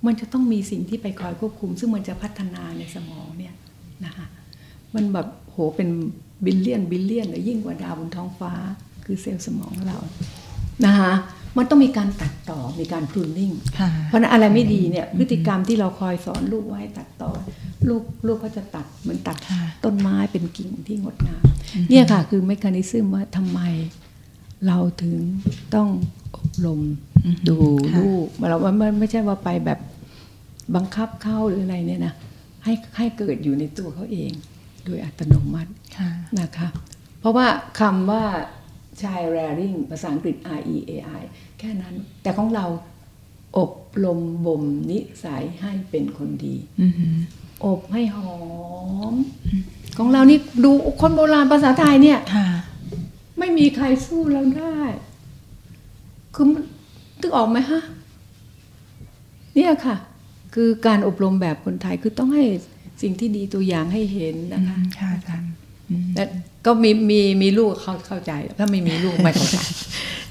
มันจะต้องมีสิ่งที่ไปคอยควบคุม ซึ่งมันจะพัฒนาในสมองเนี่ย นะคะมันแบบโหเป็น billion billion เลยยิ่งกว่าดาวบนท้องฟ้า คือเซลล์สมองเรานะคะมันต้องมีการตัดต่อมีการ pruning ค่ะเพราะฉะนั้นอะไรไม่ดีเนี่ยพฤติกรรมที่เราคอยสอนลูกไว้ตัดต่อ ลูกลูกก็จะตัดเหมือนตัดค่ะต้นไม้เป็นกิ่งที่งดงามเนี่ยค่ะคือ mechanism ว่าทำไมเราถึงต้องอบรมดูค่ะลูกเราว่ามันไม่ใช่ว่าไปแบบบังคับเขาหรืออะไรเนี่ยนะ ให้ให้เกิดอยู่ในตัวเขาเอง โดยอัตโนมัติค่ะนะคะ เพราะว่าคำว่า child rearing ภาษาอังกฤษ R E A I แค่นั้น แต่ของเราอบรมบ่มนิสัยให้เป็นคนดีอือหืออบให้หอม ของเรานี่ดูคนโบราณภาษาไทยเนี่ยค่ะไม่มีใครสู้เราได้ คือมันตึกออกไหมฮะ เนี่ยค่ะ คือการอบรมแบบคนไทยคือต้องให้สิ่งที่ดีตัวอย่างให้เห็นนะคะค่ะอาจารย์แต่ก็มีมีมีลูกเขาเข้าใจ ถ้าไม่มีลูกไม่เข้าใจ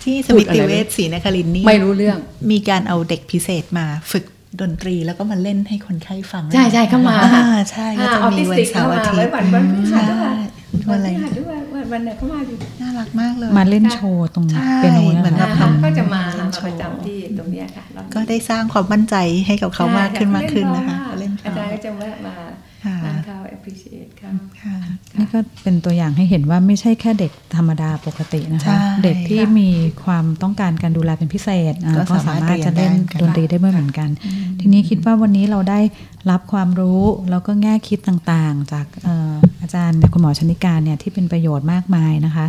ที่สพูมิดอะไรติเวชศรีนครินทร์นี่ไม่รู้เรื่อง มีการเอาเด็กพิเศษมาฝึกดนตรีแล้วก็มาเล่นให้คนไข้ฟัง ใช่ใช่เข้ามาอ่ใช่ก็จะมีวันเสาร์อาทิตไว้ย์วันวันพฤหัสด้ วันนอะไรพฤหัสด้วยวันวันไหนเขามาอยู่น่ารักมากเลย มาเล่นโชว์ตรงใช่เปียโนเหมือนนะแบบคะก็จะมาเล่นโชประว์จำที่ตรงนี้ค่ะก็ได้สร้างความมั่นใจให้กับเขามากขึ้นมากขึ้นนะคะเล่นโชว์อาจารย์ก็จะแวะมา ค่ะทานข้าว appreciate ค่ะค่ะนี่ก็เป็นตัวอย่างให้เห็นว่าไม่ใช่แค่เด็กธรรมดาปกตินะใช่คะ เด็กที่ค่ะมีความต้องการการดูแลเป็นพิเศษอ่าก็ก็สาสามารถมารถจะเล่นเรียนได้ดนตรีได้เหมือนกัน ทีนี้คิดว่าวันนี้เราได้รับความรู้แล้วก็แง่คิดต่างๆ จากเอ่ออาจารย์คุณหมอชนิการเนี่ยที่เป็นประโยชน์มากมายนะคะ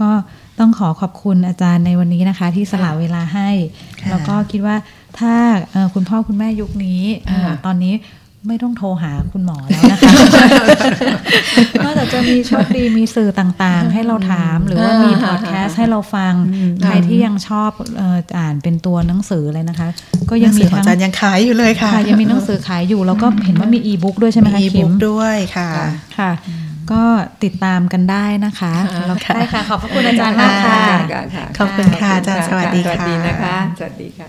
ก็ต้องขอขอบคุณอาจารย์ในวันนี้นะคะ ที่สละเวลาให้ค่ะแล้วก็คิดว่าถ้าเอ่อคุณพ่อคุณแม่ยุคนี้เอ่อค่ะตอนนี้ ไม่ต้องโทรหาคุณหมอแล้วนะคะนอกจากจะมีโชคดีมีสื่อต่างๆ ให้เราถาม หรือว่ามีพอดแคสต์ให้เราฟัง ใครที่ยังชอบเอ่ออ่านเป็นตัวหนังสือเลยนะคะ ก็หยันังงสืมีอของทั้งอาจารย์ยังขายอยู่เลยค่ะค่ะ ยังมีหนังสือขายอยู่ แล้วก็เห็นว่ามีอีบุ๊กด้วยใช่ไหมคะมีคิบุ๊มกด้วยค่ะค่ะ ก็ติดตามกันได้นะคะค่ะแล้วได้ค่ะ ขอบพระคุณอาจารย์มากค่ะค่ะขอบคุณค่ะอาจารย์สวัสดีสวัสดีค่ะนะคะสวัสดีค่ะ